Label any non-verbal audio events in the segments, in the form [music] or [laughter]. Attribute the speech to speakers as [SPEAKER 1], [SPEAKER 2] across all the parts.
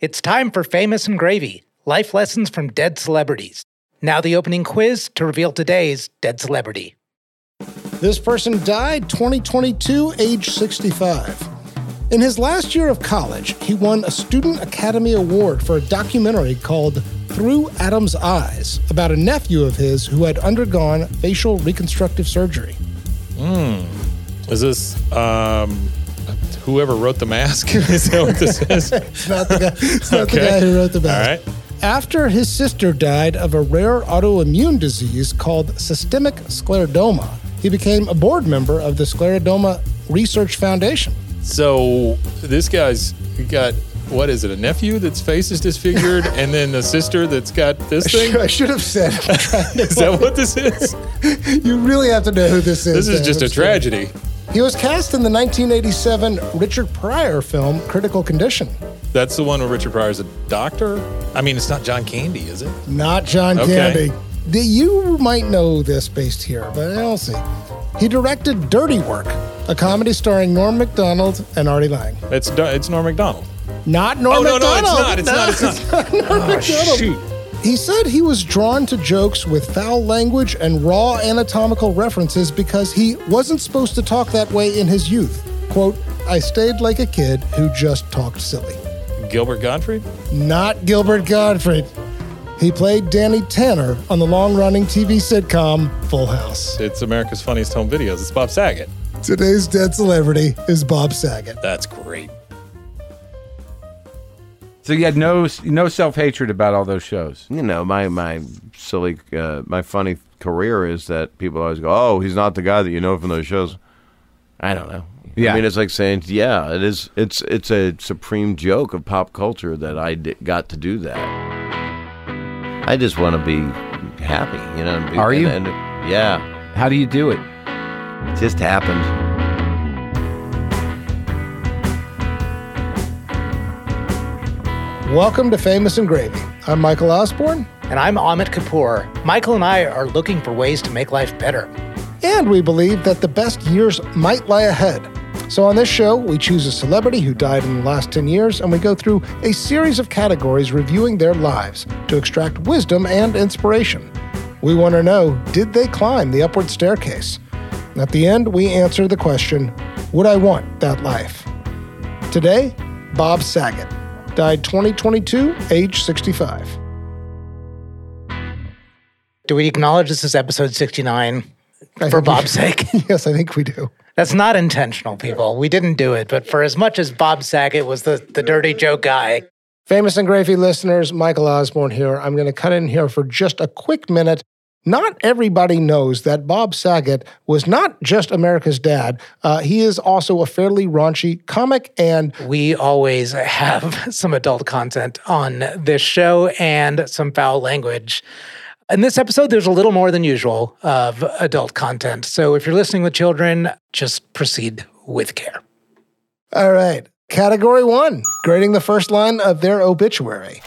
[SPEAKER 1] It's time for Famous and Gravy, life lessons from dead celebrities. Now the opening quiz to reveal today's dead celebrity.
[SPEAKER 2] This person died 2022, age 65. In his last year of college, he won a Student Academy Award for a documentary called Through Adam's Eyes about a nephew of his who had undergone facial reconstructive surgery. Hmm.
[SPEAKER 3] Is this um, whoever wrote the mask? [laughs] is that what this is? [laughs]
[SPEAKER 2] It's not the guy, it's not the guy who wrote the mask.
[SPEAKER 3] right.
[SPEAKER 2] After his sister died of a rare autoimmune disease called systemic scleroderma, he became a board member of the Scleroderma Research Foundation.
[SPEAKER 3] So this guy's got what is it? A nephew that's face is disfigured, [laughs] and then a sister that's got this thing.
[SPEAKER 2] I should have said. I'm trying to-
[SPEAKER 3] Is that what this is?
[SPEAKER 2] you really have to know who this is.
[SPEAKER 3] This is just a tragedy.
[SPEAKER 2] He was cast in the 1987 Richard Pryor film Critical Condition.
[SPEAKER 3] That's the one where Richard Pryor's a doctor. I mean, it's not John Candy, is it?
[SPEAKER 2] Not John
[SPEAKER 3] Okay.
[SPEAKER 2] Candy. The- You might know this based here, but I'll see. He directed Dirty Work, a comedy starring Norm Macdonald and Artie Lange.
[SPEAKER 3] It's it's Norm Macdonald.
[SPEAKER 2] Not Norm
[SPEAKER 3] Oh no, no,
[SPEAKER 2] Macdonald.
[SPEAKER 3] it's not. It's not. It's not. [laughs]
[SPEAKER 2] Norm ah, Macdonald.
[SPEAKER 3] shoot.
[SPEAKER 2] He said he was drawn to jokes with foul language and raw anatomical references because he wasn't supposed to talk that way in his youth. Quote, I stayed like a kid who just talked silly.
[SPEAKER 3] Gilbert Gottfried.
[SPEAKER 2] Not Gilbert Gottfried. He played Danny Tanner on the long running TV sitcom Full House.
[SPEAKER 3] It's America's Funniest Home Videos. It's Bob Saget.
[SPEAKER 2] Today's dead celebrity is Bob Saget.
[SPEAKER 3] That's great.
[SPEAKER 4] So you had no no self hatred about all those shows.
[SPEAKER 5] you know, my my silly, uh, my funny career is that people always go, "Oh, he's not the guy that you know from those shows." I don't know.
[SPEAKER 4] Yeah.
[SPEAKER 5] I mean, it's like saying, "Yeah, it is." It's it's a supreme joke of pop culture that I got to do that. I just want to be happy, you know. and be-
[SPEAKER 4] Are you?
[SPEAKER 5] And, and- yeah,
[SPEAKER 4] How do you do it?
[SPEAKER 5] it just happened.
[SPEAKER 2] Welcome to Famous and Gravy. I'm Michael Osborne,
[SPEAKER 1] And I'm Amit Kapoor. Michael and I are looking for ways to make life better.
[SPEAKER 2] and we believe that the best years might lie ahead. So, on this show, we choose a celebrity who died in the last 10 years and we go through a series of categories reviewing their lives to extract wisdom and inspiration. We want to know did they climb the upward staircase? At the end, we answer the question Would I want that life? Today, Bob Saget died 2022, age 65.
[SPEAKER 1] Do we acknowledge this is episode 69 for
[SPEAKER 2] we-
[SPEAKER 1] Bob's sake? [laughs]
[SPEAKER 2] yes, I think we do.
[SPEAKER 1] That's not intentional, people. We didn't do it. But for as much as Bob Saget was the, the dirty joke guy,
[SPEAKER 2] Famous and Gravy listeners, Michael Osborne here. I'm going to cut in here for just a quick minute. Not everybody knows that Bob Saget was not just America's dad. Uh, he is also a fairly raunchy comic and
[SPEAKER 1] we always have [laughs] some adult content on this show and some foul language. In this episode, there's a little more than usual of adult content. So if you're listening with children, just proceed with care.
[SPEAKER 2] All right. Category one grading the first line of their obituary.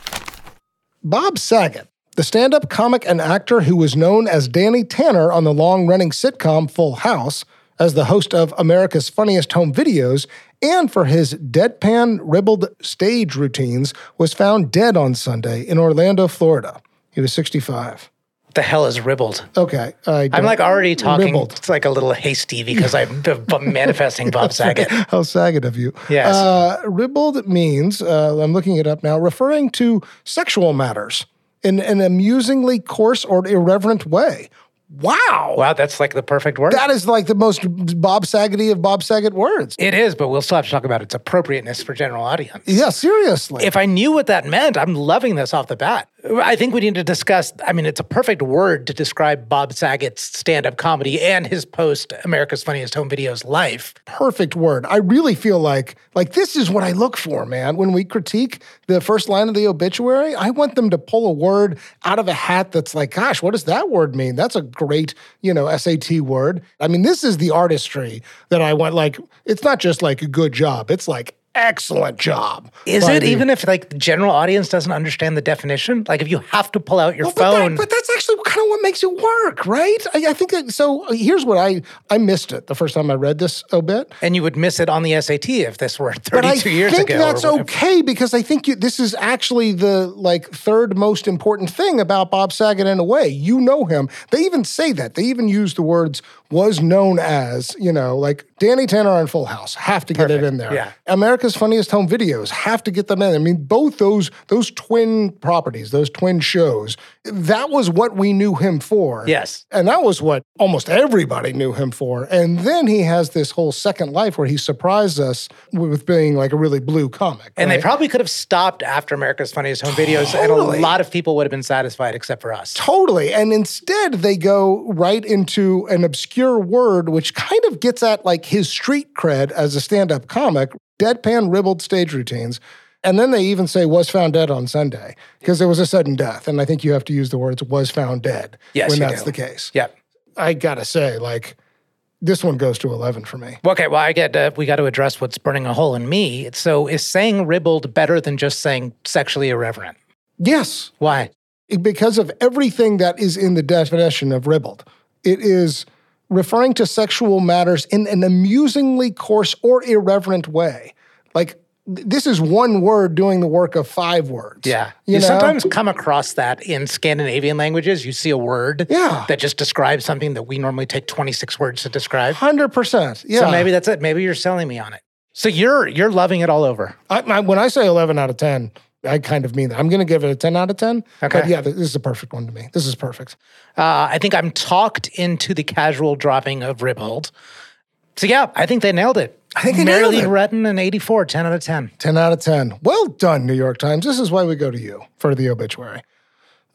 [SPEAKER 2] Bob Saget, the stand up comic and actor who was known as Danny Tanner on the long running sitcom Full House, as the host of America's Funniest Home Videos, and for his deadpan, ribald stage routines, was found dead on Sunday in Orlando, Florida. He was 65.
[SPEAKER 1] The hell is ribbled?
[SPEAKER 2] Okay. I
[SPEAKER 1] I'm like already talking.
[SPEAKER 2] Ribbled.
[SPEAKER 1] It's like a little hasty because I'm [laughs] manifesting Bob Saget.
[SPEAKER 2] How Saget of you.
[SPEAKER 1] Yes.
[SPEAKER 2] Uh, ribald means, uh, I'm looking it up now, referring to sexual matters in an amusingly coarse or irreverent way. Wow.
[SPEAKER 1] Wow, that's like the perfect word.
[SPEAKER 2] That is like the most Bob Saggety of Bob Saget words.
[SPEAKER 1] it is, but we'll still have to talk about its appropriateness for general audience.
[SPEAKER 2] Yeah, seriously.
[SPEAKER 1] If I knew what that meant, I'm loving this off the bat. I think we need to discuss. I mean, it's a perfect word to describe Bob Saget's stand up comedy and his post America's Funniest Home Videos life.
[SPEAKER 2] Perfect word. I really feel like like this is what I look for, man. When we critique the first line of the obituary, I want them to pull a word out of a hat that's like, gosh, what does that word mean? That's a great, you know, SAT word. I mean, this is the artistry that I want. Like, it's not just like a good job. It's like excellent job.
[SPEAKER 1] Is it
[SPEAKER 2] the-
[SPEAKER 1] even if like the general audience doesn't understand the definition? Like if you have to pull out your
[SPEAKER 2] Well, but, that-
[SPEAKER 1] phone.
[SPEAKER 2] but that's actually kind of what makes it work, right? I, I think that, so. Here's what I I missed it the first time I read this obit.
[SPEAKER 1] and you would miss it on the SAT if this were 32
[SPEAKER 2] But I
[SPEAKER 1] years
[SPEAKER 2] think
[SPEAKER 1] ago.
[SPEAKER 2] that's okay because I think you, this is actually the like third most important thing about Bob Saget in a way. You know him. They even say that. They even use the words "was known as." You know, like Danny Tanner on Full House have to get it in there.
[SPEAKER 1] yeah.
[SPEAKER 2] America's Funniest Home Videos have to get them in. I mean, both those those twin properties, those twin shows. That was what we knew him for.
[SPEAKER 1] Yes.
[SPEAKER 2] And that was what almost everybody knew him for. And then he has this whole second life where he surprised us with being like a really blue comic.
[SPEAKER 1] And they probably could have stopped after America's Funniest Home Videos, and a lot of people would have been satisfied except for us.
[SPEAKER 2] Totally. And instead, they go right into an obscure word, which kind of gets at like his street cred as a stand up comic, deadpan ribbled stage routines. And then they even say was found dead on Sunday because there was a sudden death. And I think you have to use the words was found dead
[SPEAKER 1] Yes,
[SPEAKER 2] when that's
[SPEAKER 1] do.
[SPEAKER 2] the case.
[SPEAKER 1] Yeah.
[SPEAKER 2] I gotta say, like, this one goes to 11 for me.
[SPEAKER 1] Okay, well, I get uh, we got to address what's burning a hole in me. So, is saying ribald better than just saying sexually irreverent?
[SPEAKER 2] Yes,
[SPEAKER 1] Why?
[SPEAKER 2] because of everything that is in the definition of ribald. It is referring to sexual matters in an amusingly coarse or irreverent way. Like this is one word doing the work of five words.
[SPEAKER 1] Yeah.
[SPEAKER 2] You,
[SPEAKER 1] You,
[SPEAKER 2] know?
[SPEAKER 1] sometimes come across that in Scandinavian languages. You see a word
[SPEAKER 2] Yeah.
[SPEAKER 1] that just describes something that we normally take 26 words to describe.
[SPEAKER 2] 100%. Yeah.
[SPEAKER 1] So maybe that's it. Maybe you're selling me on it. So you're you're loving it all over.
[SPEAKER 2] I, I, when I say 11 out of 10, I kind of mean that. I'm going to give it a 10 out of 10.
[SPEAKER 1] Okay.
[SPEAKER 2] But yeah, this is a perfect one to me. This is perfect.
[SPEAKER 1] Uh, I think I'm talked into the casual dropping of ribbled. So yeah, I think they nailed it.
[SPEAKER 2] I think
[SPEAKER 1] Mary
[SPEAKER 2] nailed it.
[SPEAKER 1] Retton and 84, 10 out of 10.
[SPEAKER 2] 10 out of 10. Well done, New York Times. This is why we go to you for the obituary.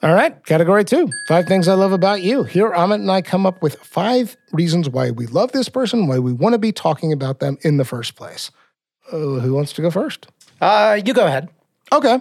[SPEAKER 2] All right, category two five things I love about you. Here, Amit and I come up with five reasons why we love this person, why we want to be talking about them in the first place. Uh, who wants to go first?
[SPEAKER 1] Uh, you go ahead.
[SPEAKER 2] Okay.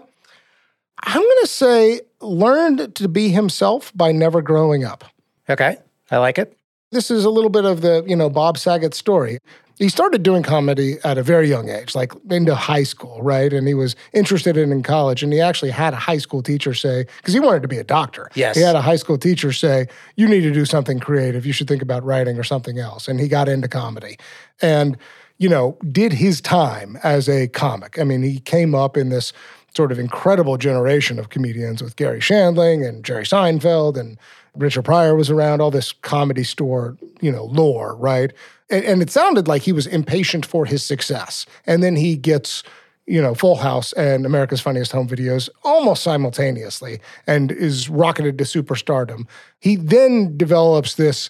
[SPEAKER 2] I'm going to say learned to be himself by never growing up.
[SPEAKER 1] Okay, I like it.
[SPEAKER 2] This is a little bit of the, you know, Bob Saget story. He started doing comedy at a very young age, like into high school, right? And he was interested in in college. And he actually had a high school teacher say, because he wanted to be a doctor.
[SPEAKER 1] Yes.
[SPEAKER 2] He had a high school teacher say, you need to do something creative. You should think about writing or something else. And he got into comedy. And, you know, did his time as a comic. I mean, he came up in this sort of incredible generation of comedians with Garry Shandling and Jerry Seinfeld and Richard Pryor was around, all this comedy store, you know, lore, right? And, and it sounded like he was impatient for his success. And then he gets, you know, Full House and America's Funniest Home Videos almost simultaneously and is rocketed to superstardom. He then develops this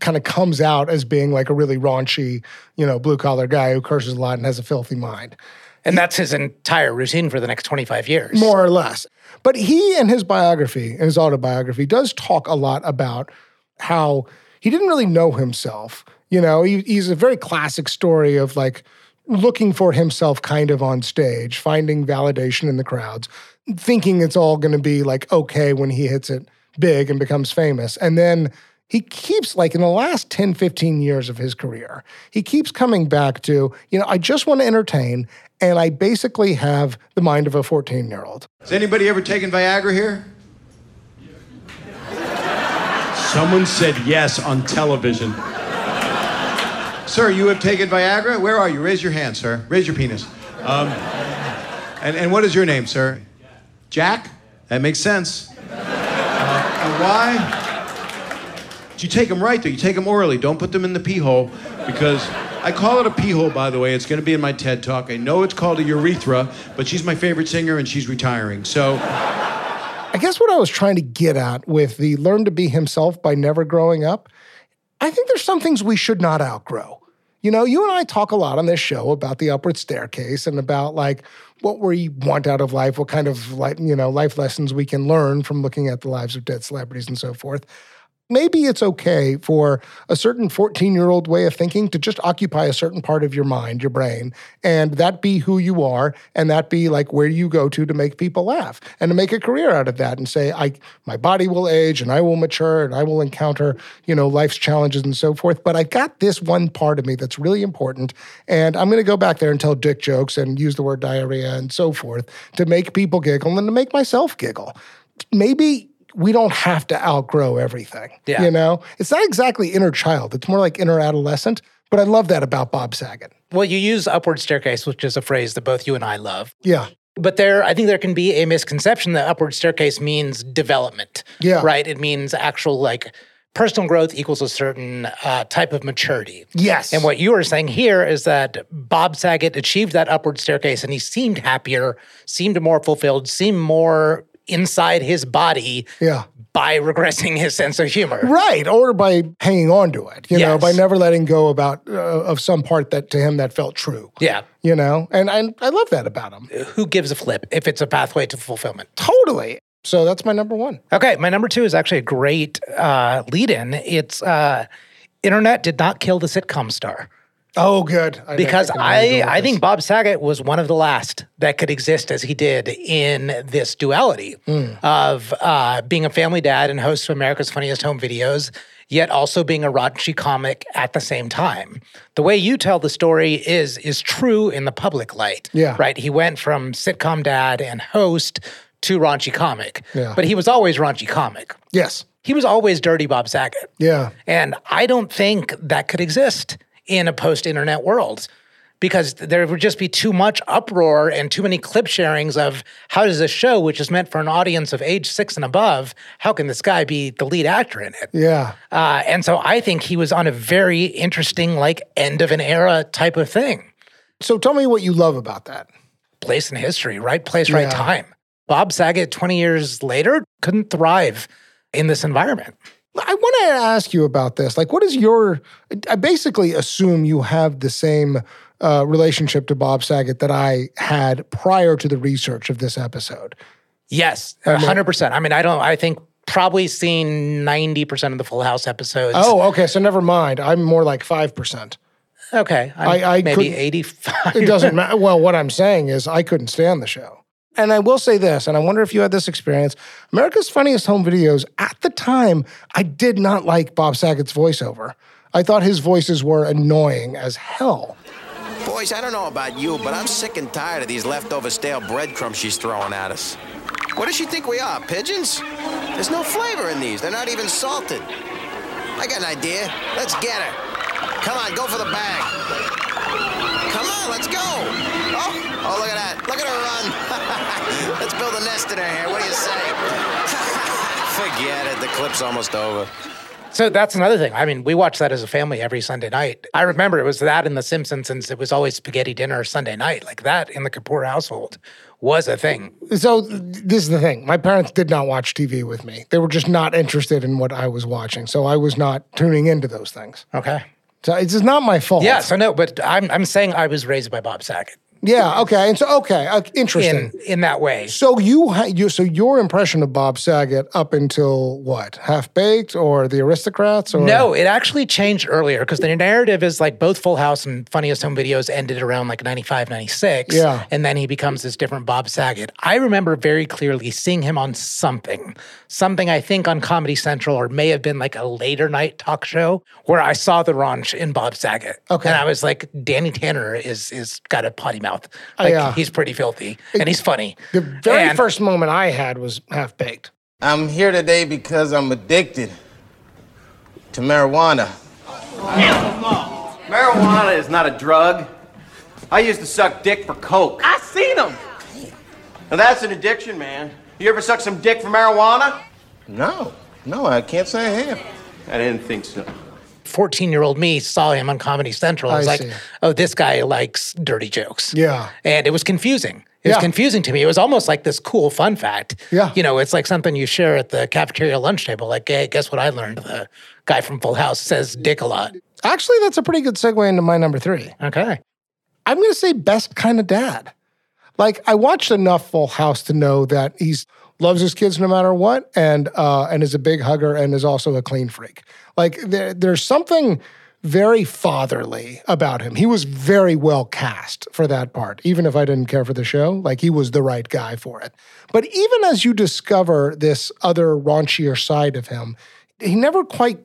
[SPEAKER 2] kind of comes out as being like a really raunchy, you know, blue collar guy who curses a lot and has a filthy mind.
[SPEAKER 1] And that's his entire routine for the next 25 years.
[SPEAKER 2] more or less. But he and his biography, and his autobiography, does talk a lot about how he didn't really know himself. You know, he, he's a very classic story of like looking for himself kind of on stage, finding validation in the crowds, thinking it's all going to be like okay when he hits it big and becomes famous. And then he keeps like in the last 10 15 years of his career he keeps coming back to you know i just want to entertain and i basically have the mind of a 14 year old
[SPEAKER 6] Has anybody ever taken Viagra here? Someone said yes on television. Sir, you have taken Viagra? Where are you? Raise your hand, sir. Raise your penis. Um, and, and what is your name, sir? Jack? That makes sense. Uh, and why? You take them right, though. You take them orally. Don't put them in the pee hole because I call it a pee hole, by the way. It's going to be in my TED talk. I know it's called a urethra, but she's my favorite singer and she's retiring. So.
[SPEAKER 2] i guess what i was trying to get at with the learn to be himself by never growing up i think there's some things we should not outgrow You know, you and I talk a lot on this show about the upward staircase and about like what we want out of life, what kind of like, you know, life lessons we can learn from looking at the lives of dead celebrities and so forth maybe it's okay for a certain 14 year old way of thinking to just occupy a certain part of your mind, your brain, and that be who you are, and that be like where you go to to make people laugh and to make a career out of that and say, I, my body will age and I will mature and I will encounter, you know, life's challenges and so forth. But I got this one part of me that's really important. And I'm going to go back there and tell dick jokes and use the word diarrhea and so forth to make people giggle and to make myself giggle. Maybe we don't have to outgrow everything.
[SPEAKER 1] Yeah.
[SPEAKER 2] You know, it's not exactly inner child, it's more like inner adolescent. But I love that about Bob Saget.
[SPEAKER 1] Well, you use upward staircase, which is a phrase that both you and I love.
[SPEAKER 2] Yeah.
[SPEAKER 1] But there, I think there can be a misconception that upward staircase means development.
[SPEAKER 2] Yeah.
[SPEAKER 1] Right? It means actual like personal growth equals a certain uh, type of maturity.
[SPEAKER 2] Yes.
[SPEAKER 1] And what you are saying here is that Bob Saget achieved that upward staircase and he seemed happier, seemed more fulfilled, seemed more inside his body
[SPEAKER 2] Yeah.
[SPEAKER 1] by regressing his sense of humor.
[SPEAKER 2] Right, or by hanging on to it, you know, by never letting go about uh, of some part that to him that felt true.
[SPEAKER 1] Yeah.
[SPEAKER 2] You know, and I, I love that about him.
[SPEAKER 1] Who gives a flip if it's a pathway to fulfillment?
[SPEAKER 2] Totally. So that's my number one.
[SPEAKER 1] Okay, my number two is actually a great uh, lead in. It's uh, Internet did not kill the sitcom star.
[SPEAKER 2] Oh, good. I
[SPEAKER 1] because I, I think Bob Saget was one of the last that could exist as he did in this duality
[SPEAKER 2] Hmm.
[SPEAKER 1] of uh, being a family dad and host of America's Funniest Home Videos, yet also being a raunchy comic at the same time. The way you tell the story is is true in the public light.
[SPEAKER 2] Yeah.
[SPEAKER 1] Right. He went from sitcom dad and host to raunchy comic.
[SPEAKER 2] Yeah.
[SPEAKER 1] But he was always raunchy comic.
[SPEAKER 2] yes,
[SPEAKER 1] He was always dirty Bob Saget.
[SPEAKER 2] yeah,
[SPEAKER 1] And I don't think that could exist in a post internet world because there would just be too much uproar and too many clip sharings of how does this show, which is meant for an audience of age six and above, how can this guy be the lead actor in it?
[SPEAKER 2] yeah.
[SPEAKER 1] Uh, and so I think he was on a very interesting, like, end of an era type of thing.
[SPEAKER 2] So tell me what you love about that.
[SPEAKER 1] Place in history, right place, right
[SPEAKER 2] Yeah.
[SPEAKER 1] time. Bob Saget, 20 years later, couldn't thrive in this environment.
[SPEAKER 2] I want to ask you about this. Like, what is your? I basically assume you have the same uh, relationship to Bob Saget that I had prior to the research of this episode.
[SPEAKER 1] Yes, a hundred percent. I mean, I don't. I think probably seen ninety percent of the Full House episodes.
[SPEAKER 2] Oh, okay. So never mind. I'm more like five percent.
[SPEAKER 1] okay. I'm
[SPEAKER 2] I- I
[SPEAKER 1] maybe eighty-five.
[SPEAKER 2] It doesn't [laughs] matter. Well, what I'm saying is I couldn't stand the show. And I will say this, and I wonder if you had this experience. America's Funniest Home Videos, at the time, I did not like Bob Saget's voiceover. I thought his voices were annoying as hell.
[SPEAKER 7] Boys, I don't know about you, but I'm sick and tired of these leftover stale breadcrumbs she's throwing at us. What does she think we are, pigeons? There's no flavor in these. They're not even salted. I got an idea. Let's get her. Come on, go for the bag. Come on, let's go. Oh, oh, look at that. Look at her run. Let's build a nest in her hair. What do you say? [laughs] Forget it. The clip's almost over.
[SPEAKER 1] So that's another thing. I mean, we watched that as a family every Sunday night. I remember it was that in The Simpsons, and it was always spaghetti dinner Sunday night. Like that in the Kapoor household was a thing.
[SPEAKER 2] So this is the thing. My parents did not watch TV with me. They were just not interested in what I was watching. So I was not tuning into those things.
[SPEAKER 1] Okay.
[SPEAKER 2] So it's just not my fault.
[SPEAKER 1] Yeah. So no, but I'm I'm saying I was raised by Bob Saget
[SPEAKER 2] Yeah. Okay. And so okay, uh, interesting.
[SPEAKER 1] in in that way.
[SPEAKER 2] So you, ha- you, so your impression of Bob Saget up until what? Half Baked or The Aristocrats? Or
[SPEAKER 1] No, it actually changed earlier because the narrative is like both Full House and Funniest Home Videos ended around like 95, 96.
[SPEAKER 2] Yeah.
[SPEAKER 1] And then he becomes this different Bob Saget. I remember very clearly seeing him on something, something I think on Comedy Central or may have been like a later night talk show where I saw the raunch in Bob Saget.
[SPEAKER 2] Okay.
[SPEAKER 1] And I was like, Danny Tanner is is got a potty mouth.
[SPEAKER 2] Oh,
[SPEAKER 1] Like
[SPEAKER 2] yeah.
[SPEAKER 1] he's pretty filthy and he's funny.
[SPEAKER 2] The very
[SPEAKER 1] And-
[SPEAKER 2] first moment I had was Half Baked.
[SPEAKER 7] I'm here today because I'm addicted to marijuana.
[SPEAKER 8] Marijuana is not a drug. I used to suck dick for coke. I seen them. Now that's an addiction, man. You ever suck some dick for marijuana?
[SPEAKER 7] No, no, I can't say I have.
[SPEAKER 8] I didn't think so.
[SPEAKER 1] 14 year old me saw him on Comedy Central. I was
[SPEAKER 2] I
[SPEAKER 1] like,
[SPEAKER 2] see.
[SPEAKER 1] oh, this guy likes dirty jokes.
[SPEAKER 2] Yeah.
[SPEAKER 1] And it was confusing. It was confusing to me. It was almost like this cool fun fact.
[SPEAKER 2] Yeah.
[SPEAKER 1] You know, it's like something you share at the cafeteria lunch table. Like, hey, guess what I learned? The guy from Full House says dick a lot.
[SPEAKER 2] Actually, that's a pretty good segue into my number three.
[SPEAKER 1] Okay.
[SPEAKER 2] I'm going to say best kind of dad. Like I watched enough Full House to know that he's loves his kids no matter what, and uh, and is a big hugger and is also a clean freak. Like there, there's something very fatherly about him. He was very well cast for that part, even if I didn't care for the show. Like he was the right guy for it. But even as you discover this other raunchier side of him, he never quite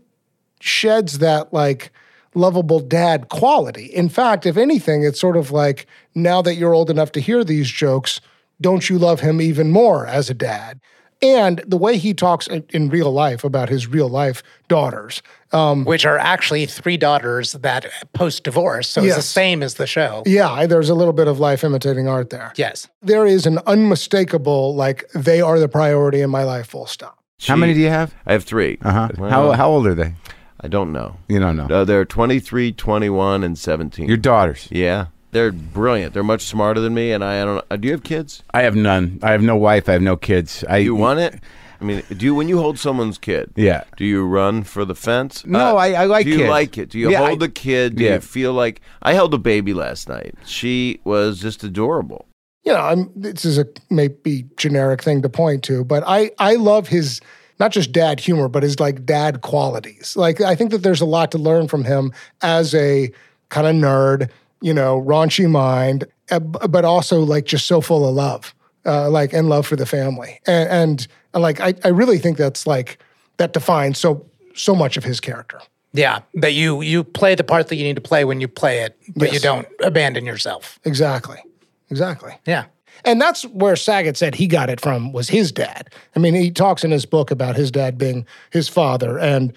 [SPEAKER 2] sheds that like lovable dad quality. In fact, if anything, it's sort of like now that you're old enough to hear these jokes, don't you love him even more as a dad? And the way he talks in- in real life about his real life daughters. Um,
[SPEAKER 1] Which are actually three daughters that post divorce. So it's the same as the show.
[SPEAKER 2] yeah, there's a little bit of life imitating art there.
[SPEAKER 1] Yes.
[SPEAKER 2] There is an unmistakable, like, they are the priority in my life, full stop.
[SPEAKER 4] How many do you have?
[SPEAKER 5] I have three.
[SPEAKER 4] Uh huh.
[SPEAKER 5] Well,
[SPEAKER 4] How how old are they?
[SPEAKER 5] I don't know.
[SPEAKER 4] You don't know.
[SPEAKER 5] Uh, they're 23, 21, and 17.
[SPEAKER 4] Your daughters.
[SPEAKER 5] yeah. They're brilliant. They're much smarter than me, and I, I don't. Uh, do you have kids?
[SPEAKER 4] I have none. I have no wife. I have no kids. I
[SPEAKER 5] you want it? I mean, do you when you hold someone's kid?
[SPEAKER 4] Yeah.
[SPEAKER 5] Do you run for the fence? Uh,
[SPEAKER 4] No, I- I like
[SPEAKER 5] Do you
[SPEAKER 4] kids.
[SPEAKER 5] like it? Do you
[SPEAKER 4] Yeah,
[SPEAKER 5] hold
[SPEAKER 4] I-
[SPEAKER 5] the kid? Do
[SPEAKER 4] Yeah.
[SPEAKER 5] you feel like I held a baby last night? She was just adorable.
[SPEAKER 2] you know, I'm, this is a maybe generic thing to point to, but I I love his not just dad humor, but his like dad qualities. Like I think that there's a lot to learn from him as a kind of nerd, you know, raunchy mind, uh, but also like just so full of love, uh, like and love for the family, and, and uh, like I I really think that's like that defines so so much of his character.
[SPEAKER 1] Yeah. That you you play the part that you need to play when you play it, but you don't abandon yourself.
[SPEAKER 2] Exactly, exactly.
[SPEAKER 1] Yeah.
[SPEAKER 2] And that's where Saget said he got it from was his dad. I mean, he talks in his book about his dad being his father, and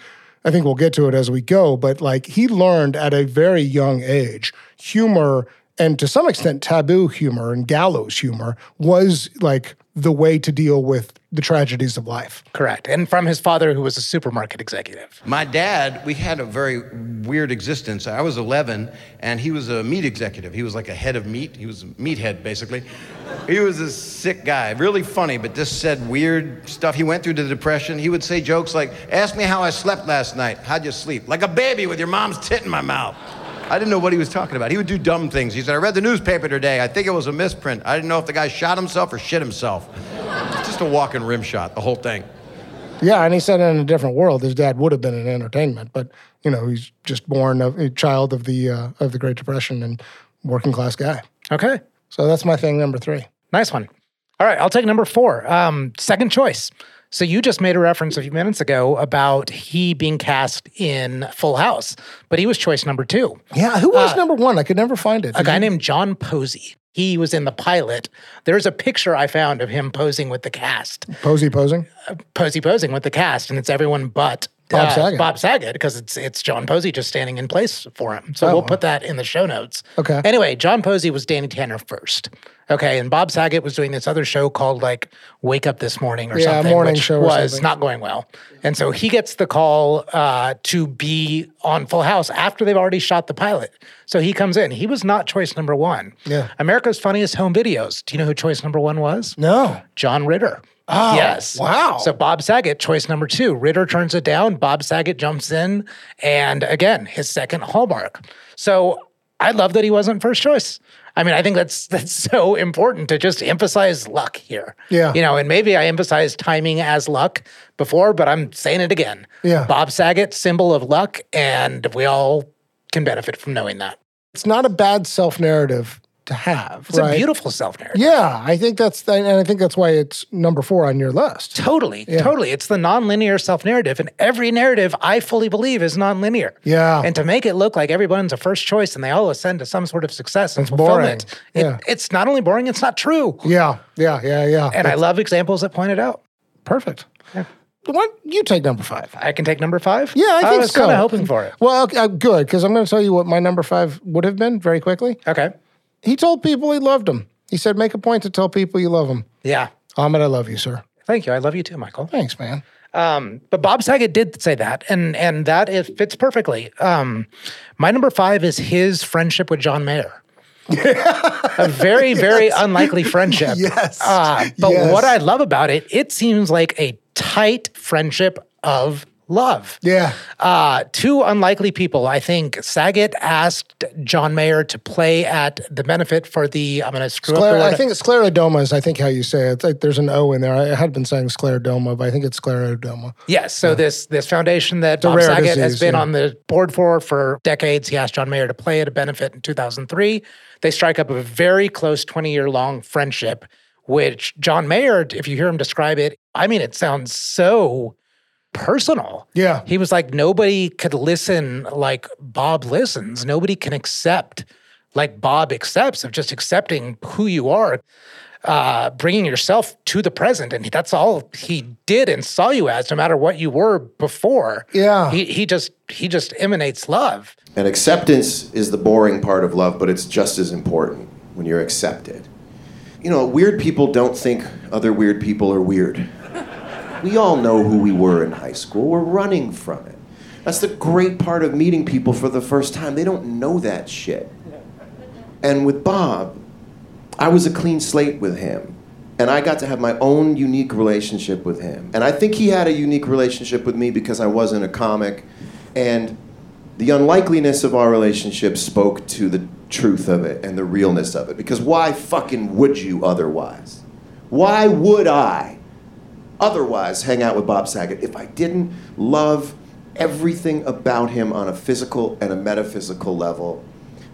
[SPEAKER 2] I think we'll get to it as we go. But like he learned at a very young age, humor and to some extent taboo humor and gallows humor was like the way to deal with the tragedies of life.
[SPEAKER 1] Correct. And from his father, who was a supermarket executive.
[SPEAKER 9] My dad, we had a very weird existence. I was 11, and he was a meat executive. He was like a head of meat. He was a meathead, basically. He was a sick guy, really funny, but just said weird stuff. He went through the depression. He would say jokes like, Ask me how I slept last night. How'd you sleep? Like a baby with your mom's tit in my mouth. I didn't know what he was talking about. He would do dumb things. He said, I read the newspaper today. I think it was a misprint. I didn't know if the guy shot himself or shit himself. [laughs] Just a walking rim shot, the whole thing.
[SPEAKER 2] Yeah, and he said in a different world, his dad would have been in entertainment, but you know, he's just born of a child of the uh, of the Great Depression and working class guy.
[SPEAKER 1] Okay.
[SPEAKER 2] So that's my thing number three.
[SPEAKER 1] Nice one. All right, I'll take number four. Um, second choice. So you just made a reference a few minutes ago about he being cast in Full House, but he was choice number two.
[SPEAKER 2] Yeah, who was number one? I could never find it.
[SPEAKER 1] A guy named John Posey. He was in the pilot. There's a picture I found of him posing with the cast,
[SPEAKER 2] Posey posing.
[SPEAKER 1] Posey posing with the cast, and it's everyone but uh,
[SPEAKER 2] Bob Saget.
[SPEAKER 1] Bob Saget because it's it's John Posey just standing in place for him. So
[SPEAKER 2] Oh.
[SPEAKER 1] we'll put that in the show notes.
[SPEAKER 2] Okay.
[SPEAKER 1] Anyway, John Posey was Danny Tanner first. Okay, and Bob Saget was doing this other show called like Wake Up This Morning or
[SPEAKER 2] Yeah,
[SPEAKER 1] something,
[SPEAKER 2] morning
[SPEAKER 1] which
[SPEAKER 2] show
[SPEAKER 1] was not going well. And so he gets the call uh, to be on Full House after they've already shot the pilot. So he comes in. He was not choice number one.
[SPEAKER 2] Yeah.
[SPEAKER 1] America's Funniest Home Videos. Do you know who choice number one was?
[SPEAKER 2] No.
[SPEAKER 1] John Ritter.
[SPEAKER 2] Oh,
[SPEAKER 1] yes.
[SPEAKER 2] wow.
[SPEAKER 1] So Bob Saget, choice number two. Ritter turns it down. Bob Saget jumps in. And again, his second hallmark. So I love that he wasn't first choice. I mean, I think that's [laughs] that's so important to just emphasize luck here.
[SPEAKER 2] Yeah.
[SPEAKER 1] You know, and maybe I emphasized timing as luck before, but I'm saying it again.
[SPEAKER 2] Yeah.
[SPEAKER 1] Bob Saget, symbol of luck, and we all can benefit from knowing that.
[SPEAKER 2] It's not a bad self narrative to have.
[SPEAKER 1] It's
[SPEAKER 2] right?
[SPEAKER 1] a beautiful self narrative.
[SPEAKER 2] Yeah, I think that's and I think that's why it's number four on your list.
[SPEAKER 1] Totally,
[SPEAKER 2] Yeah.
[SPEAKER 1] totally. It's the nonlinear self narrative, and every narrative I fully believe is nonlinear.
[SPEAKER 2] Yeah.
[SPEAKER 1] And to make it look like everyone's a first choice and they all ascend to some sort of success and
[SPEAKER 2] It's boring.
[SPEAKER 1] fulfillment, it,
[SPEAKER 2] Yeah.
[SPEAKER 1] it's not only boring, it's not true.
[SPEAKER 2] Yeah, yeah, yeah, yeah.
[SPEAKER 1] And I love examples that point it out.
[SPEAKER 2] perfect. Why don't you take number five?
[SPEAKER 1] I can take number five.
[SPEAKER 2] Yeah, I think
[SPEAKER 1] was
[SPEAKER 2] so.
[SPEAKER 1] kind of hoping for it.
[SPEAKER 2] Well, okay, uh, good because I'm going to tell you what my number five would have been very quickly.
[SPEAKER 1] Okay.
[SPEAKER 2] He told people he loved them. He said, "Make a point to tell people you love them."
[SPEAKER 1] Yeah.
[SPEAKER 2] Amit, I love you, sir.
[SPEAKER 1] Thank you. I love you too, Michael.
[SPEAKER 2] Thanks, man.
[SPEAKER 1] Um, but Bob Saget did say that, and and that it fits perfectly. Um, my number five is his friendship with John Mayer. [laughs] a very, very unlikely friendship.
[SPEAKER 2] Yes.
[SPEAKER 1] Uh, but
[SPEAKER 2] Yes.
[SPEAKER 1] what I love about it, it seems like a tight friendship of love.
[SPEAKER 2] Yeah.
[SPEAKER 1] Uh, two unlikely people. I think Saget asked John Mayer to play at the benefit for the, I'm going to screw up
[SPEAKER 2] Scler-
[SPEAKER 1] word.
[SPEAKER 2] I think sclerodoma is, I think, how you say it. It's like there's an O in there. I had been saying sclerodoma, but I think it's sclerodoma.
[SPEAKER 1] Yes. So this this foundation that Bob Saget has been
[SPEAKER 2] yeah.
[SPEAKER 1] on the board for for decades. He asked John Mayer to play at a benefit in 2003. They strike up a very close 20 year long friendship, which John Mayer, if you hear him describe it, I mean, it sounds so personal.
[SPEAKER 2] Yeah.
[SPEAKER 1] He was like, nobody could listen like Bob listens. Nobody can accept like Bob accepts of just accepting who you are, uh, bringing yourself to the present. And that's all he did and saw you as, no matter what you were before.
[SPEAKER 2] Yeah.
[SPEAKER 1] He, he just, he just emanates love.
[SPEAKER 10] And acceptance is the boring part of love, but it's just as important when you're accepted. You know, weird people don't think other weird people are weird. We all know who we were in high school. We're running from it. That's the great part of meeting people for the first time. They don't know that shit. And with Bob, I was a clean slate with him. And I got to have my own unique relationship with him. And I think he had a unique relationship with me because I wasn't a comic. And the unlikeliness of our relationship spoke to the truth of it and the realness of it. Because why fucking would you otherwise? Why would I otherwise hang out with Bob Saget if I didn't love everything about him on a physical and a metaphysical level?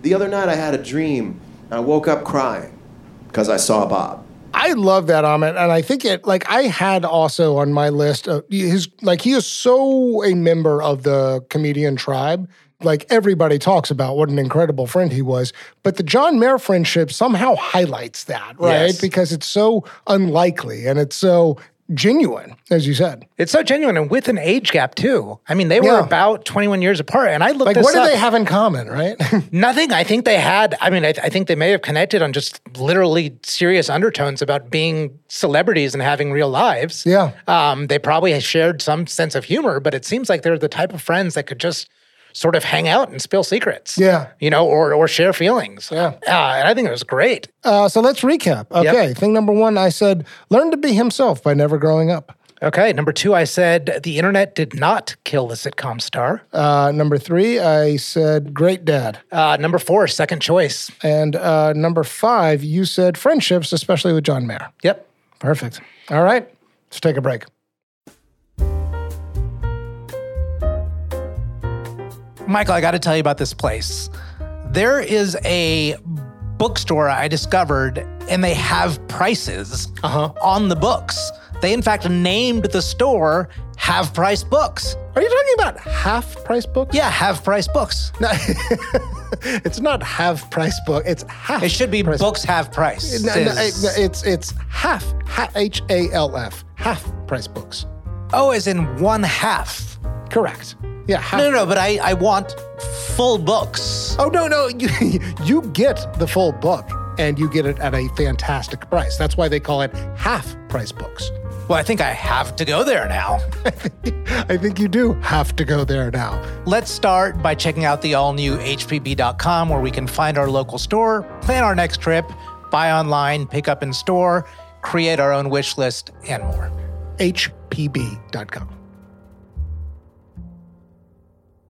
[SPEAKER 10] The other night I had a dream and I woke up crying because I saw Bob.
[SPEAKER 2] I love that Amit, and I think it like I had also on my list his like he is so a member of the comedian tribe. Like everybody talks about what an incredible friend he was, but the John Mayer friendship somehow highlights that, right?
[SPEAKER 1] Yes.
[SPEAKER 2] Because it's so unlikely and it's so genuine, as you said.
[SPEAKER 1] It's so genuine and with an age gap too. I mean, they were
[SPEAKER 2] Yeah.
[SPEAKER 1] about 21 years apart. And I looked
[SPEAKER 2] Like, what do they have in common, right? [laughs]
[SPEAKER 1] Nothing. I think they had. I mean, I, I think they may have connected on just literally serious undertones about being celebrities and having real lives.
[SPEAKER 2] Yeah.
[SPEAKER 1] Um, they probably shared some sense of humor, but it seems like they're the type of friends that could just sort of hang out and spill secrets.
[SPEAKER 2] Yeah.
[SPEAKER 1] You know, or or share feelings.
[SPEAKER 2] Yeah.
[SPEAKER 1] Uh, and I think it was great.
[SPEAKER 2] uh, so let's recap. Okay, thing number one, I said, learn to be himself by never growing up.
[SPEAKER 1] Okay. Number two, I said the internet did not kill the sitcom star.
[SPEAKER 2] Uh, number three, I said, great dad.
[SPEAKER 1] Uh, number four, second choice.
[SPEAKER 2] And uh, number five, you said friendships, especially with John Mayer.
[SPEAKER 1] Yep.
[SPEAKER 2] Perfect. All right, let's take a break.
[SPEAKER 1] Michael, I got to tell you about this place. There is a bookstore I discovered, and they have prices uh-huh. on the books. They, in fact, named the store Half Price Books.
[SPEAKER 2] Are you talking about half price books?
[SPEAKER 1] Yeah, half Price Books.
[SPEAKER 2] No, [laughs] it's not half price book. It's half.
[SPEAKER 1] It should be
[SPEAKER 2] price
[SPEAKER 1] Books half Price.
[SPEAKER 2] No, no, it's it's half. H A L F. Half price books.
[SPEAKER 1] oh, as in one half.
[SPEAKER 2] Correct. Yeah. Half.
[SPEAKER 1] No, no, no, but I, I want full books.
[SPEAKER 2] Oh no, no. You [laughs] you get the full book, and you get it at a fantastic price. That's why they call it half price books.
[SPEAKER 1] Well, I think I have to go there now. [laughs]
[SPEAKER 2] I think you do have to go there now.
[SPEAKER 1] Let's start by checking out the all new HPB.com where we can find our local store, plan our next trip, buy online, pick up in store, create our own wish list, and more.
[SPEAKER 2] HPB.com.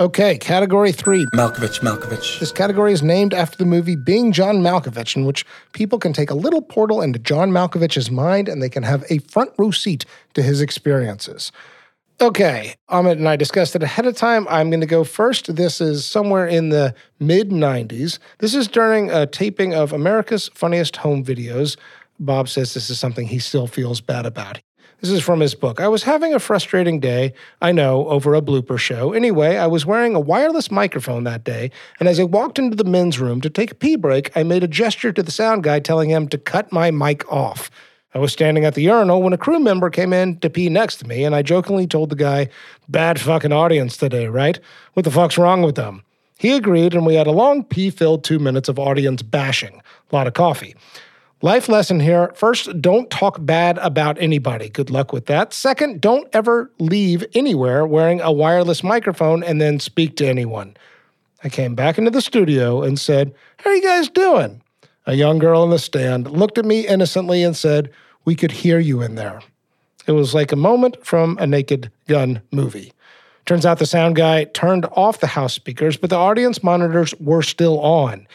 [SPEAKER 2] Okay, category three.
[SPEAKER 11] Malkovich, Malkovich.
[SPEAKER 2] This category is named after the movie Being John Malkovich, in which people can take a little portal into John Malkovich's mind and they can have a front row seat to his experiences. Okay, Amit and I discussed it ahead of time. I'm going to go first. This is somewhere in the mid 90s. This is during a taping of America's Funniest Home Videos. Bob says this is something he still feels bad about. This is from his book. I was having a frustrating day, I know, over a blooper show. Anyway, I was wearing a wireless microphone that day, and as I walked into the men's room to take a pee break, I made a gesture to the sound guy telling him to cut my mic off. I was standing at the urinal when a crew member came in to pee next to me, and I jokingly told the guy, Bad fucking audience today, right? What the fuck's wrong with them? He agreed, and we had a long pee filled two minutes of audience bashing. A lot of coffee. Life lesson here. First, don't talk bad about anybody. Good luck with that. Second, don't ever leave anywhere wearing a wireless microphone and then speak to anyone. I came back into the studio and said, How are you guys doing? A young girl in the stand looked at me innocently and said, We could hear you in there. It was like a moment from a Naked Gun movie. Turns out the sound guy turned off the house speakers, but the audience monitors were still on.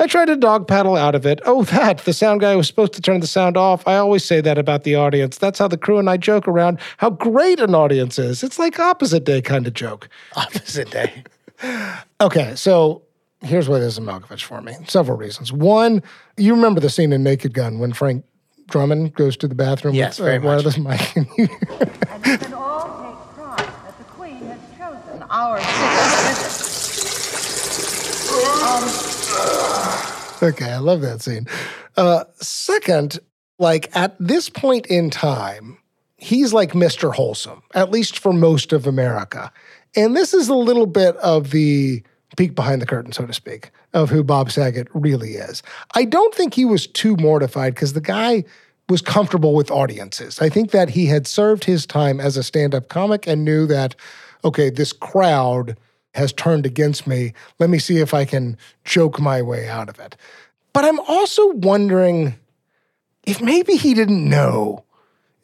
[SPEAKER 2] I tried to dog paddle out of it. Oh, that. The sound guy was supposed to turn the sound off. I always say that about the audience. That's how the crew and I joke around how great an audience is. It's like opposite day kind of joke. [laughs]
[SPEAKER 1] Opposite day. [laughs]
[SPEAKER 2] okay, so here's why what is a Malkovich for me. Several reasons. One, you remember the scene in Naked Gun when Frank Drummond goes to the bathroom
[SPEAKER 1] Yes,
[SPEAKER 2] with
[SPEAKER 1] very
[SPEAKER 2] uh,
[SPEAKER 1] much.
[SPEAKER 2] wireless mic. [laughs] and you-
[SPEAKER 12] And we can all take pride that the Queen has chosen our visit. Um, [laughs]
[SPEAKER 2] okay, I love that scene. Uh, second, like at this point in time, he's like Mr. Wholesome, at least for most of America. And this is a little bit of the peek behind the curtain, so to speak, of who Bob Saget really is. I don't think he was too mortified because the guy was comfortable with audiences. I think that he had served his time as a stand up comic and knew that, okay, this crowd has turned against me. Let me see if I can joke my way out of it. But I'm also wondering if maybe he didn't know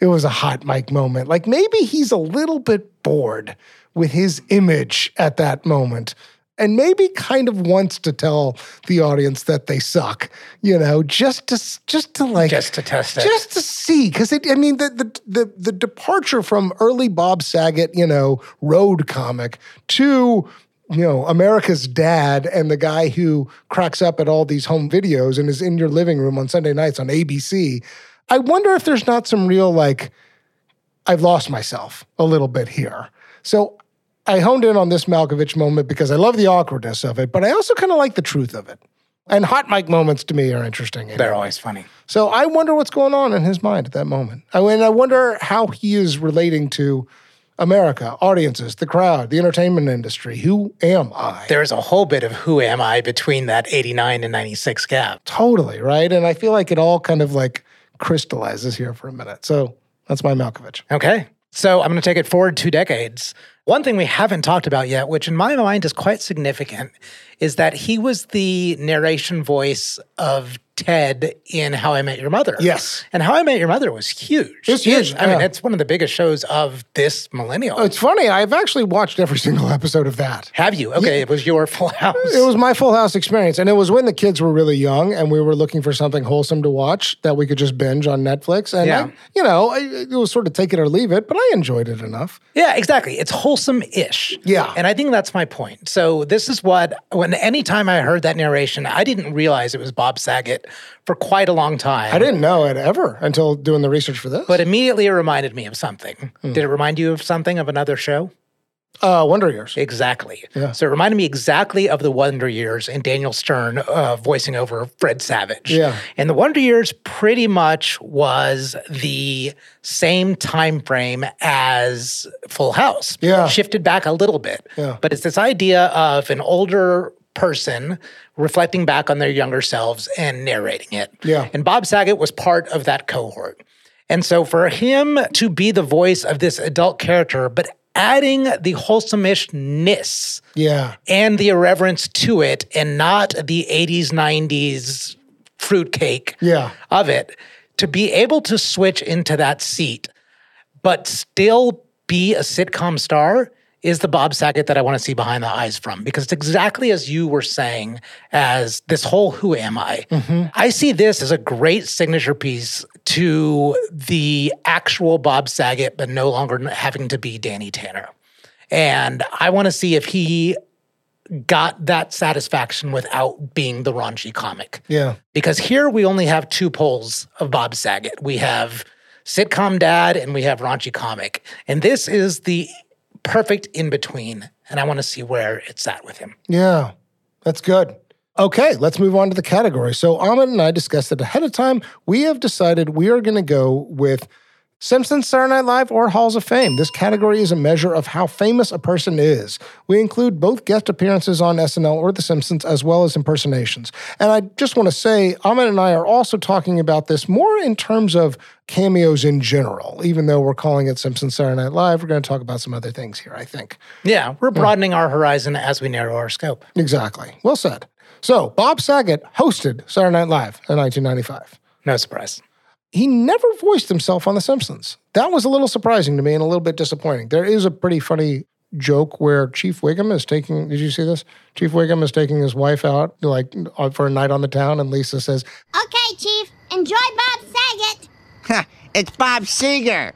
[SPEAKER 2] it was a hot mic moment. Like maybe he's a little bit bored with his image at that moment. And maybe kind of wants to tell the audience that they suck, you know, just to just to like
[SPEAKER 1] Just to test it.
[SPEAKER 2] just to see, because I mean, the, the the the departure from early Bob Saget, you know, road comic to you know America's dad and the guy who cracks up at all these home videos and is in your living room on Sunday nights on ABC. I wonder if there's not some real like I've lost myself a little bit here. So I honed in on this Malkovich moment because I love the awkwardness of it, but I also kind of like the truth of it. And hot mic moments to me are interesting.
[SPEAKER 1] They're always funny.
[SPEAKER 2] So I wonder what's going on in his mind at that moment. I mean, I wonder how he is relating to America, audiences, the crowd, the entertainment industry. Who am I?
[SPEAKER 1] There's a whole bit of who am I between that 89 and 96 gap.
[SPEAKER 2] Totally, right? And I feel like it all kind of like crystallizes here for a minute. So that's my Malkovich.
[SPEAKER 1] Okay. So I'm going to take it forward two decades. One thing we haven't talked about yet, which in my mind is quite significant, is that he was the narration voice of Ted in How I Met Your Mother.
[SPEAKER 2] Yes.
[SPEAKER 1] And How I Met Your Mother was huge.
[SPEAKER 2] It's huge,
[SPEAKER 1] I mean, it's one of the biggest shows of this millennial.
[SPEAKER 2] Oh, it's funny. I've actually watched every single episode of that.
[SPEAKER 1] Have you? Okay, it was your [laughs] full house.
[SPEAKER 2] It was my full house experience. And it was when the kids were really young and we were looking for something wholesome to watch that we could just binge on Netflix. And,
[SPEAKER 1] Yeah.
[SPEAKER 2] I, you know, I, it was sort of take it or leave it, but I enjoyed it enough.
[SPEAKER 1] Yeah, exactly. It's wholesome ish.
[SPEAKER 2] Yeah.
[SPEAKER 1] And I think that's my point. So this is what when anytime I heard that narration, I didn't realize it was Bob Saget for quite a long time.
[SPEAKER 2] I didn't know it ever until doing the research for this.
[SPEAKER 1] But immediately it reminded me of something.
[SPEAKER 2] Hmm.
[SPEAKER 1] Did it remind you of something of another show?
[SPEAKER 2] Uh, Wonder Years.
[SPEAKER 1] Exactly.
[SPEAKER 2] Yeah.
[SPEAKER 1] So it reminded me exactly of the Wonder Years and Daniel Stern uh, voicing over Fred Savage.
[SPEAKER 2] Yeah.
[SPEAKER 1] And the Wonder Years pretty much was the same time frame as Full House.
[SPEAKER 2] Yeah.
[SPEAKER 1] Shifted back a little bit.
[SPEAKER 2] Yeah.
[SPEAKER 1] But it's this idea of an older person reflecting back on their younger selves and narrating it.
[SPEAKER 2] Yeah.
[SPEAKER 1] And Bob Saget was part of that cohort. And so for him to be the voice of this adult character, but adding the wholesomeness
[SPEAKER 2] Yeah.
[SPEAKER 1] and the irreverence to it and not the 80s, 90s fruitcake
[SPEAKER 2] Yeah.
[SPEAKER 1] of it, to be able to switch into that seat, but still be a sitcom star is the Bob Saget that I want to see behind the eyes from because it's exactly as you were saying as this whole who am I. Mm-hmm. I see this as a great signature piece to the actual Bob Saget but no longer having to be Danny Tanner. And I want to see if he got that satisfaction without being the raunchy comic
[SPEAKER 2] Yeah.
[SPEAKER 1] because here we only have two poles of Bob Saget. We have sitcom dad and we have raunchy comic. And this is the perfect in between. And I want to see where it's at with him.
[SPEAKER 2] Yeah, that's good. Okay, let's move on to the category. So Amit and I discussed it ahead of time. We have decided we are going to go with Simpsons, Saturday Night Live, or Halls of Fame. This category is a measure of how famous a person is. We include both guest appearances on SNL or The Simpsons, as well as impersonations. And I just want to say, Amit and I are also talking about this more in terms of cameos in general. Even though we're calling it Simpsons, Saturday Night Live, we're going to talk about some other things here, I think.
[SPEAKER 1] Yeah, we're hmm. broadening our horizon as we narrow our scope.
[SPEAKER 2] Exactly. Well said. So, Bob Saget hosted Saturday Night Live in 1995.
[SPEAKER 1] No surprise.
[SPEAKER 2] He never voiced himself on The Simpsons. That was a little surprising to me and a little bit disappointing. There is a pretty funny joke where Chief Wiggum is taking, did you see this? Chief Wiggum is taking his wife out like uh, for a night on the town, and Lisa says,
[SPEAKER 11] Okay, Chief. Enjoy Bob Saget. [laughs]
[SPEAKER 13] it's Bob Seger.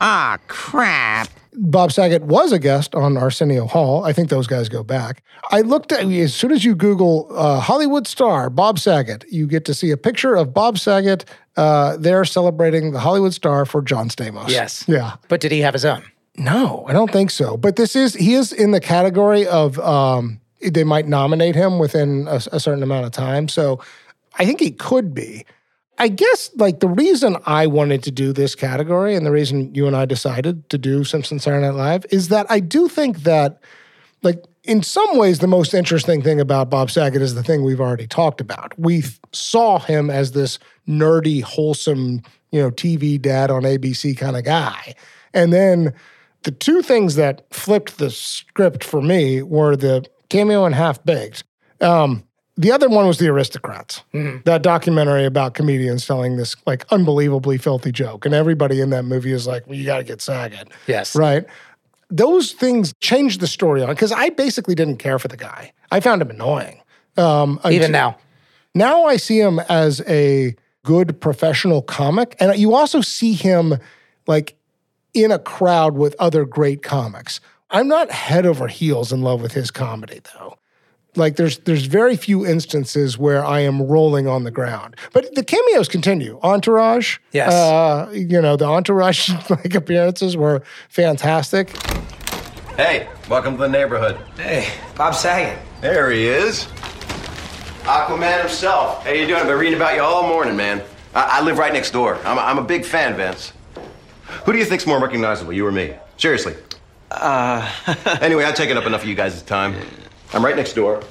[SPEAKER 13] Ah, crap.
[SPEAKER 2] Bob Saget was a guest on Arsenio Hall. I think those guys go back. I looked at as soon as you Google uh, Hollywood star Bob Saget, you get to see a picture of Bob Saget uh, there celebrating the Hollywood star for John Stamos.
[SPEAKER 1] Yes.
[SPEAKER 2] Yeah.
[SPEAKER 1] But did he have his own?
[SPEAKER 2] No, I don't think so. But this is he is in the category of um, they might nominate him within a, a certain amount of time. So I think he could be. I guess like the reason I wanted to do this category and the reason you and I decided to do Simpsons Saturday Night Live is that I do think that like in some ways the most interesting thing about Bob Saget is the thing we've already talked about. We saw him as this nerdy, wholesome, you know, TV dad on ABC kind of guy. And then the two things that flipped the script for me were the cameo and half baked. Um, the other one was the aristocrats that documentary about comedians telling this like unbelievably filthy joke and everybody in that movie is like well, you got to get saget
[SPEAKER 1] Yes.
[SPEAKER 2] right those things changed the story on because i basically didn't care for the guy i found him annoying um,
[SPEAKER 1] Even now.
[SPEAKER 2] now I see him as a good professional comic. And you also see him like in a crowd with other great comics. I'm not head over heels in love with his comedy though. Like there's there's very few instances where I am rolling on the ground. But the cameos continue. Entourage.
[SPEAKER 1] Yes.
[SPEAKER 2] Uh, you know, the entourage [laughs] like appearances were fantastic.
[SPEAKER 8] Hey, welcome to the neighborhood.
[SPEAKER 14] Hey, Bob Saget.
[SPEAKER 8] There he is. Aquaman himself. How you doing? I've been reading about you all morning, man. I, I live right next door. I'm a, I'm a big fan, Vince. Who do you think's more recognizable, you or me? Seriously.
[SPEAKER 14] Uh, [laughs]
[SPEAKER 8] anyway, I've taken up enough of you guys' time. I'm right next door.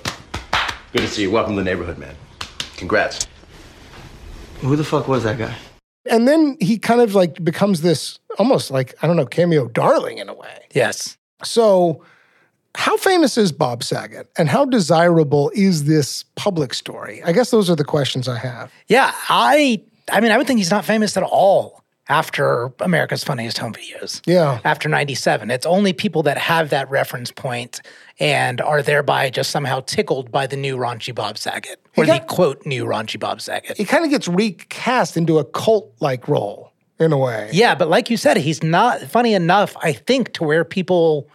[SPEAKER 8] Good to see you. Welcome to the neighborhood, man. Congrats.
[SPEAKER 14] who the fuck was that guy?
[SPEAKER 2] And then he kind of like becomes this almost like, I don't know, cameo darling in a way.
[SPEAKER 1] Yes.
[SPEAKER 2] So, how famous is Bob Saget and how desirable is this public story? I guess those are the questions I have.
[SPEAKER 1] Yeah, I I mean, I would think he's not famous at all after America's Funniest Home Videos.
[SPEAKER 2] Yeah.
[SPEAKER 1] After 97. It's only people that have that reference point and are thereby just somehow tickled by the new raunchy Bob Saget. Or the quote new raunchy Bob Saget.
[SPEAKER 2] He kind of gets recast into a cult like role in a way.
[SPEAKER 1] Yeah, but like you said, he's not funny enough, I think, to where people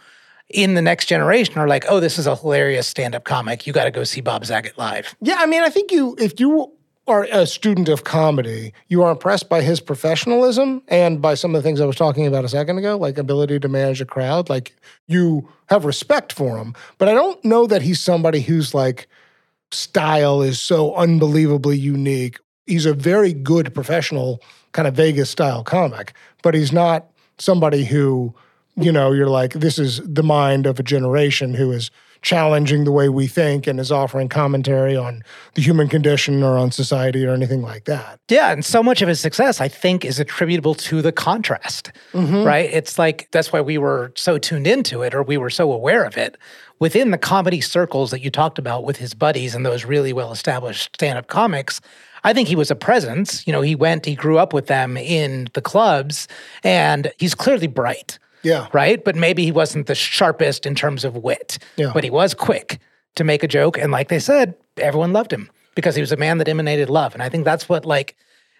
[SPEAKER 1] in the next generation are like, oh, this is a hilarious stand up comic. You got to go see Bob Saget live.
[SPEAKER 2] Yeah, I mean, I think you, if you are a student of comedy, you are impressed by his professionalism and by some of the things I was talking about a second ago, like ability to manage a crowd. Like you have respect for him, but I don't know that he's somebody who's like style is so unbelievably unique. He's a very good professional kind of Vegas style comic, but he's not somebody who, you know, you're like, this is the mind of a generation who is challenging the way we think and is offering commentary on the human condition or on society or anything like that.
[SPEAKER 1] Yeah, and so much of his success, I think, is attributable to the contrast,
[SPEAKER 2] Mhm.
[SPEAKER 1] right? It's like that's why we were so tuned into it or we were so aware of it. Within the comedy circles that you talked about with his buddies and those really well established stand up comics, I think he was a presence. You know, he went, he grew up with them in the clubs, and he's clearly bright.
[SPEAKER 2] Yeah.
[SPEAKER 1] Right? But maybe he wasn't the sharpest in terms of wit.
[SPEAKER 2] Yeah.
[SPEAKER 1] But he was quick to make a joke. And like they said, everyone loved him because he was a man that emanated love. And I think that's what, like,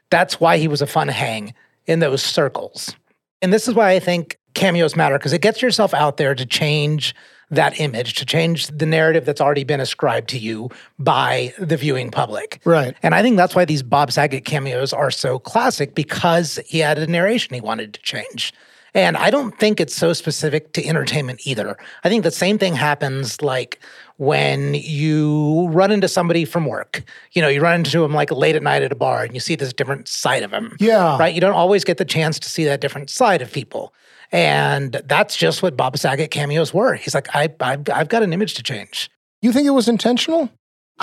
[SPEAKER 1] that's why he was a fun hang in those circles. And this is why I think cameos matter because it gets yourself out there to change that image, to change the narrative that's already been ascribed to you by the viewing public.
[SPEAKER 2] Right.
[SPEAKER 1] And I think that's why these Bob Saget cameos are so classic because he had a narration he wanted to change. And I don't think it's so specific to entertainment either. I think the same thing happens like when you run into somebody from work. You know, you run into him like late at night at a bar and you see this different side of him.
[SPEAKER 2] Yeah.
[SPEAKER 1] Right? You don't always get the chance to see that different side of people. And that's just what Bob Saget cameos were. He's like, I, I've, I've got an image to change.
[SPEAKER 2] You think it was intentional?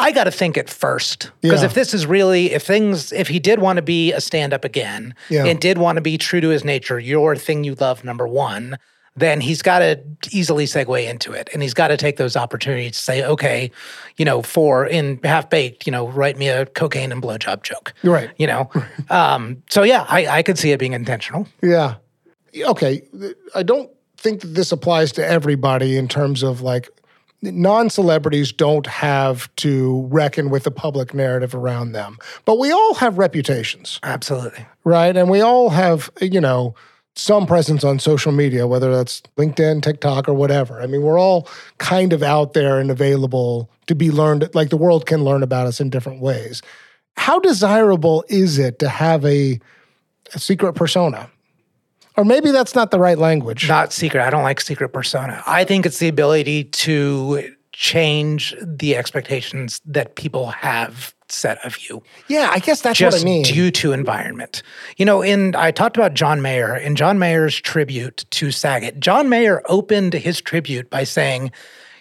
[SPEAKER 1] I got to think it first. Because
[SPEAKER 2] Yeah.
[SPEAKER 1] if this is really, if things, if he did want to be a stand up again
[SPEAKER 2] Yeah.
[SPEAKER 1] and did want to be true to his nature, your thing you love, number one, then he's got to easily segue into it. And he's got to take those opportunities to say, okay, you know, for in half baked, you know, write me a cocaine and blowjob joke.
[SPEAKER 2] You're right.
[SPEAKER 1] You know? um, so yeah, I, I could see it being intentional.
[SPEAKER 2] Yeah. Okay. I don't think that this applies to everybody in terms of like non celebrities don't have to reckon with the public narrative around them, but we all have reputations.
[SPEAKER 1] Absolutely.
[SPEAKER 2] Right. And we all have, you know, some presence on social media, whether that's LinkedIn, TikTok, or whatever. I mean, we're all kind of out there and available to be learned, like the world can learn about us in different ways. How desirable is it to have a, a secret persona? Or maybe that's not the right language.
[SPEAKER 1] Not secret. I don't like secret persona. I think it's the ability to change the expectations that people have set of you.
[SPEAKER 2] Yeah, I guess that's
[SPEAKER 1] just
[SPEAKER 2] what I mean.
[SPEAKER 1] due to environment. You know, in I talked about John Mayer in John Mayer's tribute to Saget. John Mayer opened his tribute by saying,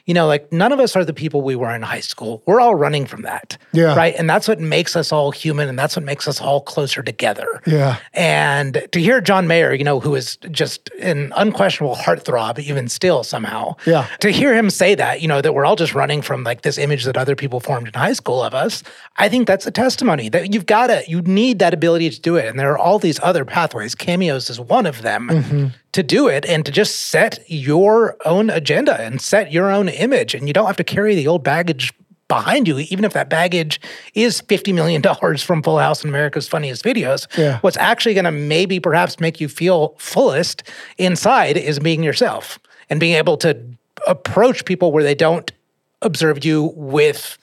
[SPEAKER 1] you know, like none of us are the people we were in high school. We're all running from that.
[SPEAKER 2] Yeah.
[SPEAKER 1] Right. And that's what makes us all human and that's what makes us all closer together.
[SPEAKER 2] Yeah.
[SPEAKER 1] And to hear John Mayer, you know, who is just an unquestionable heartthrob, even still somehow,
[SPEAKER 2] Yeah.
[SPEAKER 1] to hear him say that, you know, that we're all just running from like this image that other people formed in high school of us, I think that's a testimony that you've got to, you need that ability to do it. And there are all these other pathways. Cameos is one of them
[SPEAKER 2] Mhm.
[SPEAKER 1] To do it and to just set your own agenda and set your own image. And you don't have to carry the old baggage behind you, even if that baggage is $50 million [laughs] from Full House and America's Funniest Videos.
[SPEAKER 2] Yeah.
[SPEAKER 1] What's actually going to maybe perhaps make you feel fullest inside is being yourself and being able to approach people where they don't observe you with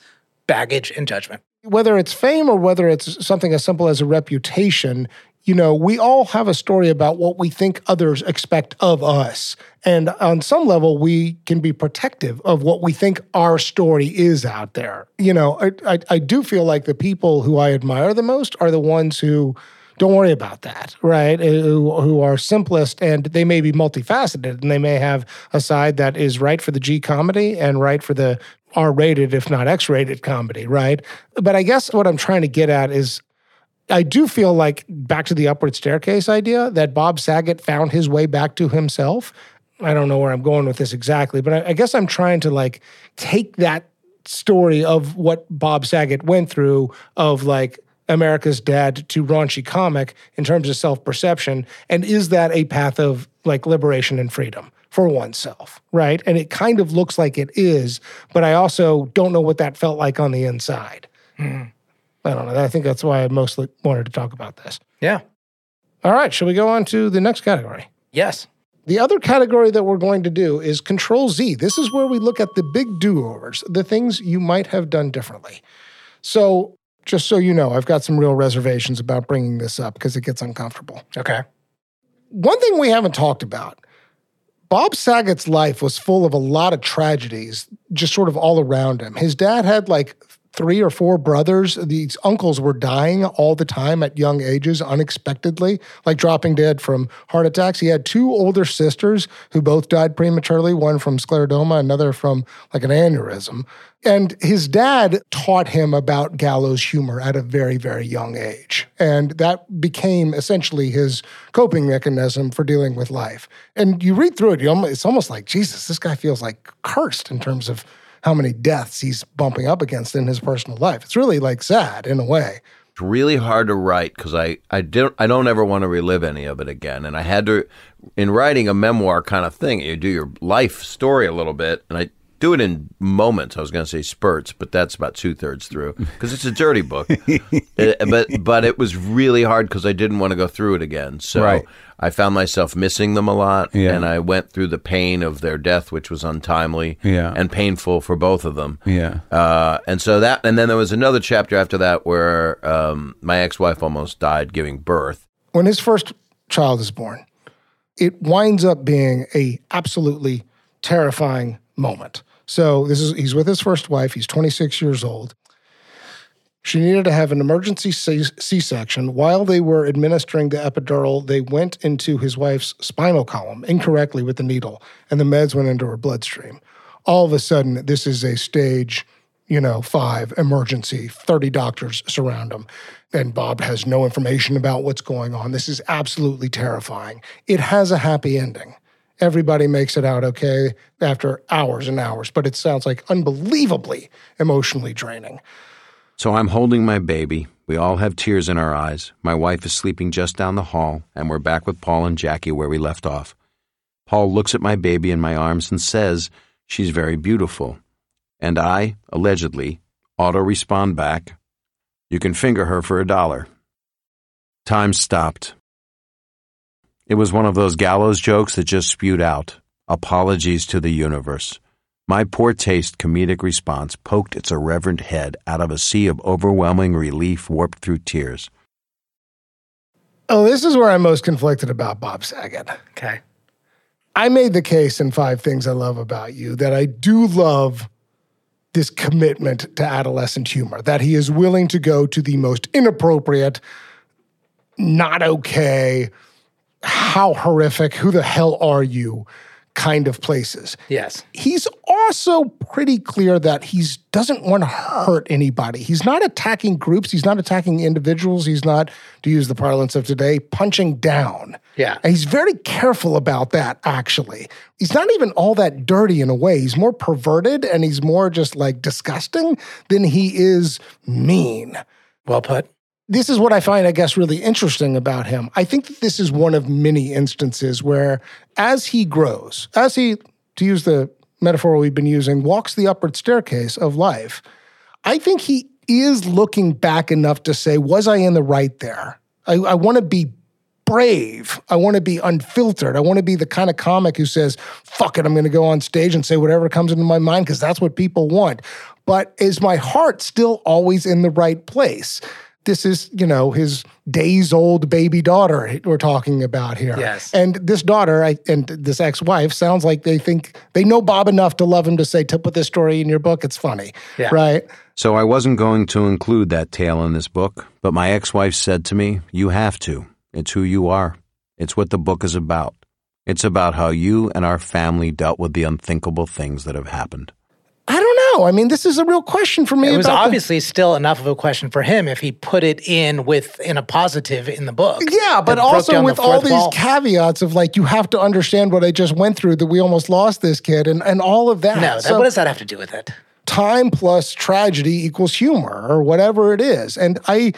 [SPEAKER 1] baggage and judgment.
[SPEAKER 2] whether it's fame or whether it's something as simple as a reputation, you know, we all have a story about what we think others expect of us. And on some level, we can be protective of what we think our story is out there. You know, I, I, I do feel like the people who I admire the most are the ones who don't worry about that, right? Uh, Who, who are simplest and they may be multifaceted and they may have a side that is right for the G comedy and right for the R rated, if not X rated comedy, right? But I guess what I'm trying to get at is I do feel like back to the upward staircase idea that Bob Saget found his way back to himself. I don't know where I'm going with this exactly, but I, I guess I'm trying to like take that story of what Bob Saget went through of like America's dad to raunchy comic in terms of self perception. And is that a path of like liberation and freedom for oneself? Right. And it kind of looks like it is, but I also don't know what that felt like on the inside. Hmm. I don't know. I think that's why I mostly wanted to talk about this.
[SPEAKER 1] Yeah.
[SPEAKER 2] All right. Shall we go on to the next category?
[SPEAKER 1] Yes.
[SPEAKER 2] The other category that we're going to do is Control Z. This is where we look at the big do overs, the things you might have done differently. So just so you know, I've got some real reservations about bringing this up because it gets uncomfortable.
[SPEAKER 1] Okay.
[SPEAKER 2] One thing we haven't talked about Bob Saget's life was full of a lot of tragedies, just sort of all around him. His dad had like three or four brothers. These uncles were dying all the time at young ages, unexpectedly, like dropping dead from heart attacks. He had two older sisters who both died prematurely, one from scleroderma, another from like an aneurysm. And his dad taught him about gallows humor at a very, very young age. And that became essentially his coping mechanism for dealing with life. And you read through it, almost, it's almost like, Jesus, this guy feels like cursed in terms of how many deaths he's bumping up against in his personal life. It's really like sad in a way.
[SPEAKER 5] It's really hard to write because I, I don't I don't ever want to relive any of it again. And I had to in writing a memoir kind of thing, you do your life story a little bit, and I do it in moments. I was going to say spurts, but that's about two thirds through because it's a dirty book. It- [laughs] uh, but but it was really hard because I didn't want to go through it again. So
[SPEAKER 4] Right.
[SPEAKER 5] I found myself missing them a lot,
[SPEAKER 4] Yeah.
[SPEAKER 5] and I went through the pain of their death, which was untimely
[SPEAKER 4] Yeah.
[SPEAKER 5] and painful for both of them.
[SPEAKER 4] Yeah.
[SPEAKER 5] Uh, and so that, and then there was another chapter after that where um, my ex-wife almost died giving birth.
[SPEAKER 2] When his first child is born, it winds up being a absolutely terrifying moment. So this is he's with his first wife, he's 26 years old. She needed to have an emergency C section. While they were administering the epidural, they went into his wife's spinal column incorrectly with the needle, and the meds went into her bloodstream. All of a sudden, this is a stage, you know, five emergency. 30 doctors surround him. And Bob has no information about what's going on. This is absolutely terrifying. It has a happy ending. Everybody makes it out okay after hours and hours, but it sounds like unbelievably emotionally draining.
[SPEAKER 15] So I'm holding my baby. We all have tears in our eyes. My wife is sleeping just down the hall, and we're back with Paul and Jackie where we left off. Paul looks at my baby in my arms and says, She's very beautiful. And I, allegedly, auto respond back, You can finger her for a dollar. Time stopped. It was one of those gallows jokes that just spewed out. Apologies to the universe. My poor taste comedic response poked its irreverent head out of a sea of overwhelming relief warped through tears.
[SPEAKER 2] Oh, this is where I'm most conflicted about Bob Saget.
[SPEAKER 1] Okay.
[SPEAKER 2] I made the case in Five Things I Love About You that I do love this commitment to adolescent humor, that he is willing to go to the most inappropriate, not okay, how horrific, who the hell are you kind of places.
[SPEAKER 1] Yes.
[SPEAKER 2] He's also pretty clear that he doesn't want to hurt anybody. He's not attacking groups, he's not attacking individuals, he's not, to use the parlance of today, punching down.
[SPEAKER 1] Yeah.
[SPEAKER 2] And he's very careful about that, actually. He's not even all that dirty in a way. He's more perverted and he's more just like disgusting than he is mean.
[SPEAKER 1] Well put.
[SPEAKER 2] This is what I find, I guess, really interesting about him. I think that this is one of many instances where, as he grows, as he, to use the metaphor we've been using, walks the upward staircase of life, I think he is looking back enough to say, was I in the right there? I, I want to be brave. I want to be unfiltered. I want to be the kind of comic who says, fuck it, I'm going to go on stage and say whatever comes into my mind because that's what people want. But is my heart still always in the right place? This is, you know, his days old baby daughter we're talking about here.
[SPEAKER 1] Yes.
[SPEAKER 2] And this daughter I, and this ex wife sounds like they think they know Bob enough to love him to say, to put this story in your book, it's funny.
[SPEAKER 1] Yeah.
[SPEAKER 2] Right.
[SPEAKER 15] So I wasn't going to include that tale in this book, but my ex wife said to me, You have to. It's who you are. It's what the book is about. It's about how you and our family dealt with the unthinkable things that have happened.
[SPEAKER 2] I don't know. I mean, this is a real question for me.
[SPEAKER 1] It was
[SPEAKER 2] about the-
[SPEAKER 1] obviously still enough of a question for him if he put it in with in a positive in the book.
[SPEAKER 2] Yeah, but also with all these
[SPEAKER 1] wall.
[SPEAKER 2] caveats of like, you have to understand what I just went through, that we almost lost this kid, and, and all of that.
[SPEAKER 1] No, that,
[SPEAKER 2] So
[SPEAKER 1] what does that have to do with it?
[SPEAKER 2] time plus tragedy equals humor, or whatever it is. And I,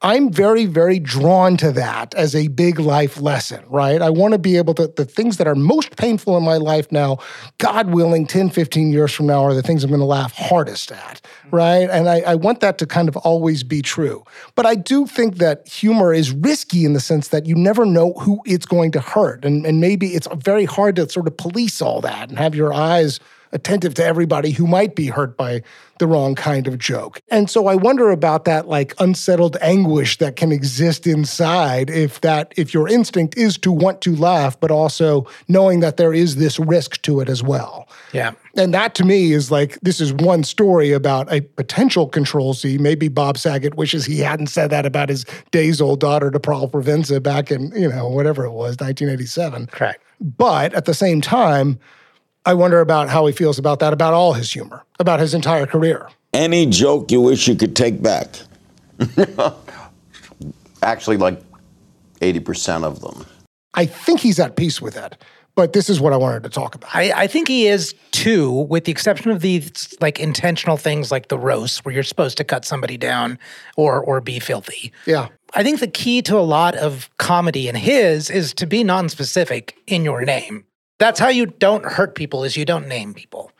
[SPEAKER 2] I'm very, very drawn to that as a big life lesson, right? I want to be able to, the things that are most painful in my life now, God willing, 10, 15 years from now, are the things I'm going to laugh hardest at, mm-hmm. right? And I, I want that to kind of always be true. But I do think that humor is risky in the sense that you never know who it's going to hurt. And, and maybe it's very hard to sort of police all that and have your eyes attentive to everybody who might be hurt by the wrong kind of joke. And so I wonder about that like unsettled anguish that can exist inside if that if your instinct is to want to laugh but also knowing that there is this risk to it as well.
[SPEAKER 1] Yeah.
[SPEAKER 2] And that to me is like this is one story about a potential control Z. Maybe Bob Saget wishes he hadn't said that about his days old daughter to Paul Provenza back in, you know, whatever it was, 1987.
[SPEAKER 1] Correct.
[SPEAKER 2] But at the same time, I wonder about how he feels about that, about all his humor, about his entire career.
[SPEAKER 16] Any joke you wish you could take back? [laughs]
[SPEAKER 5] Actually, like 80% of them.
[SPEAKER 2] I think he's at peace with that But this is what I wanted to talk about.
[SPEAKER 1] I, I think he is too, with the exception of these like intentional things like the roast, where you're supposed to cut somebody down or or be filthy.
[SPEAKER 2] Yeah.
[SPEAKER 1] I think the key to a lot of comedy in his is to be non-specific in your name. That's how you don't hurt people is you don't name people.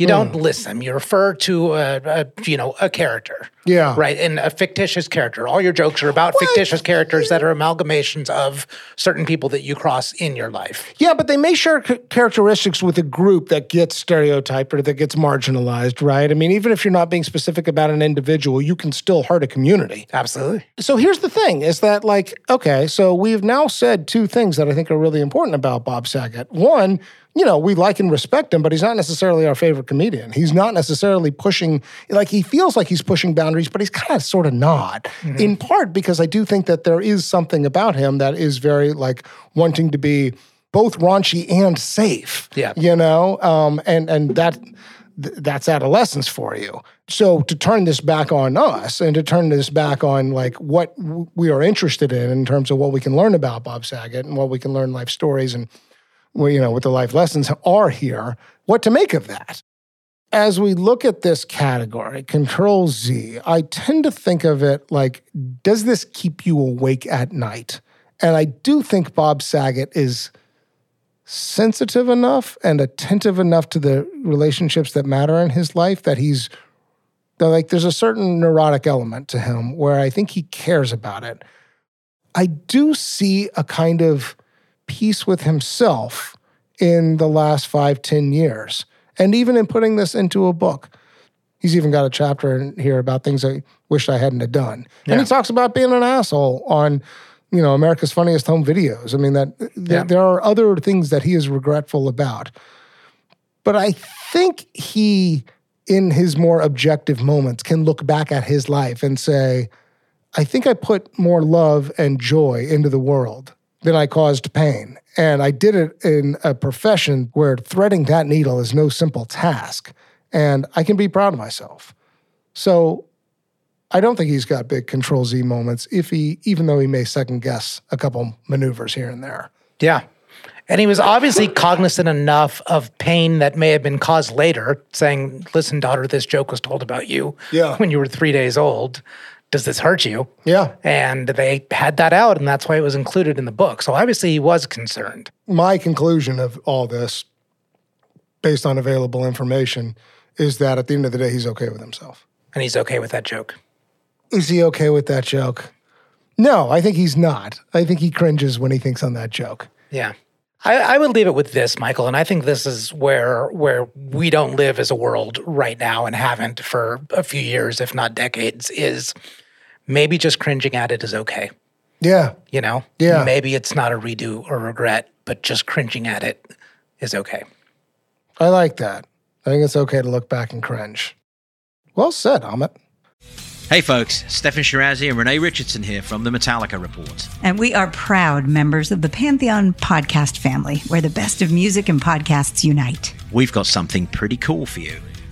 [SPEAKER 1] You don't
[SPEAKER 2] Mm.
[SPEAKER 1] list them. You refer to a, a you know a character.
[SPEAKER 2] Yeah.
[SPEAKER 1] Right. And a fictitious character. All your jokes are about fictitious characters that are amalgamations of certain people that you cross in your life.
[SPEAKER 2] Yeah, but they may share c- characteristics with a group that gets stereotyped or that gets marginalized, right? I mean, even if you're not being specific about an individual, you can still hurt a community.
[SPEAKER 1] Absolutely.
[SPEAKER 2] So here's the thing is that, like, okay, so we've now said two things that I think are really important about Bob Saget. One, you know, we like and respect him, but he's not necessarily our favorite comedian. He's not necessarily pushing, like, he feels like he's pushing boundaries, but he's kind of sort of not. In part because I do think that there is something about him that is very, like, wanting to be both raunchy and safe.
[SPEAKER 1] Yeah.
[SPEAKER 2] You know, um, and, and that, th- that's adolescence for you. So to turn this back on us and to turn this back on like what w- we are interested in in terms of what we can learn about Bob Saget and what we can learn life stories and well, you know what the life lessons are here, what to make of that. As we look at this category, Control Z, I tend to think of it like, does this keep you awake at night? And I do think Bob Saget is sensitive enough and attentive enough to the relationships that matter in his life that he's like there's a certain neurotic element to him where I think he cares about it. I do see a kind of peace with himself in the last five, ten years. And even in putting this into a book. He's even got a chapter in here about things I wished I hadn't have done. And he talks about being an asshole on, you know, America's Funniest Home Videos. I mean, that th-
[SPEAKER 1] Yeah.
[SPEAKER 2] there are other things that he is regretful about. But I think he, in his more objective moments, can look back at his life and say, I think I put more love and joy into the world than I caused pain. And I did it in a profession where threading that needle is no simple task. And I can be proud of myself. So I don't think he's got big control Z moments if he even though he may second guess a couple maneuvers here and there.
[SPEAKER 1] Yeah. And he was obviously cognizant enough of pain that may have been caused later, saying, Listen, daughter, this joke was told about you
[SPEAKER 2] Yeah.
[SPEAKER 1] when you were three days old. Does this hurt you?
[SPEAKER 2] Yeah.
[SPEAKER 1] And they had that out, and that's why it was included in the book. So obviously he was concerned.
[SPEAKER 2] My conclusion of all this, based on available information, is that at the end of the day, he's okay with himself.
[SPEAKER 1] And he's okay with that joke.
[SPEAKER 2] Is he okay with that joke? No, I think he's not. I think he cringes when he thinks on that joke.
[SPEAKER 1] Yeah. I, I would leave it with this, Michael, and I think this is where where we don't live as a world right now and haven't for a few years, if not decades, is maybe just cringing at it is okay.
[SPEAKER 2] Yeah.
[SPEAKER 1] You know?
[SPEAKER 2] Yeah.
[SPEAKER 1] Maybe it's not a redo or regret, but just cringing at it is okay.
[SPEAKER 2] I like that. I think it's okay to look back and cringe. Well said, Amit.
[SPEAKER 17] Hey folks, Steffan Chirazi and Renee Richardson here from the Metallica Report.
[SPEAKER 18] And we are proud members of the Pantheon podcast family, where the best of music and podcasts unite.
[SPEAKER 17] We've got something pretty cool for you.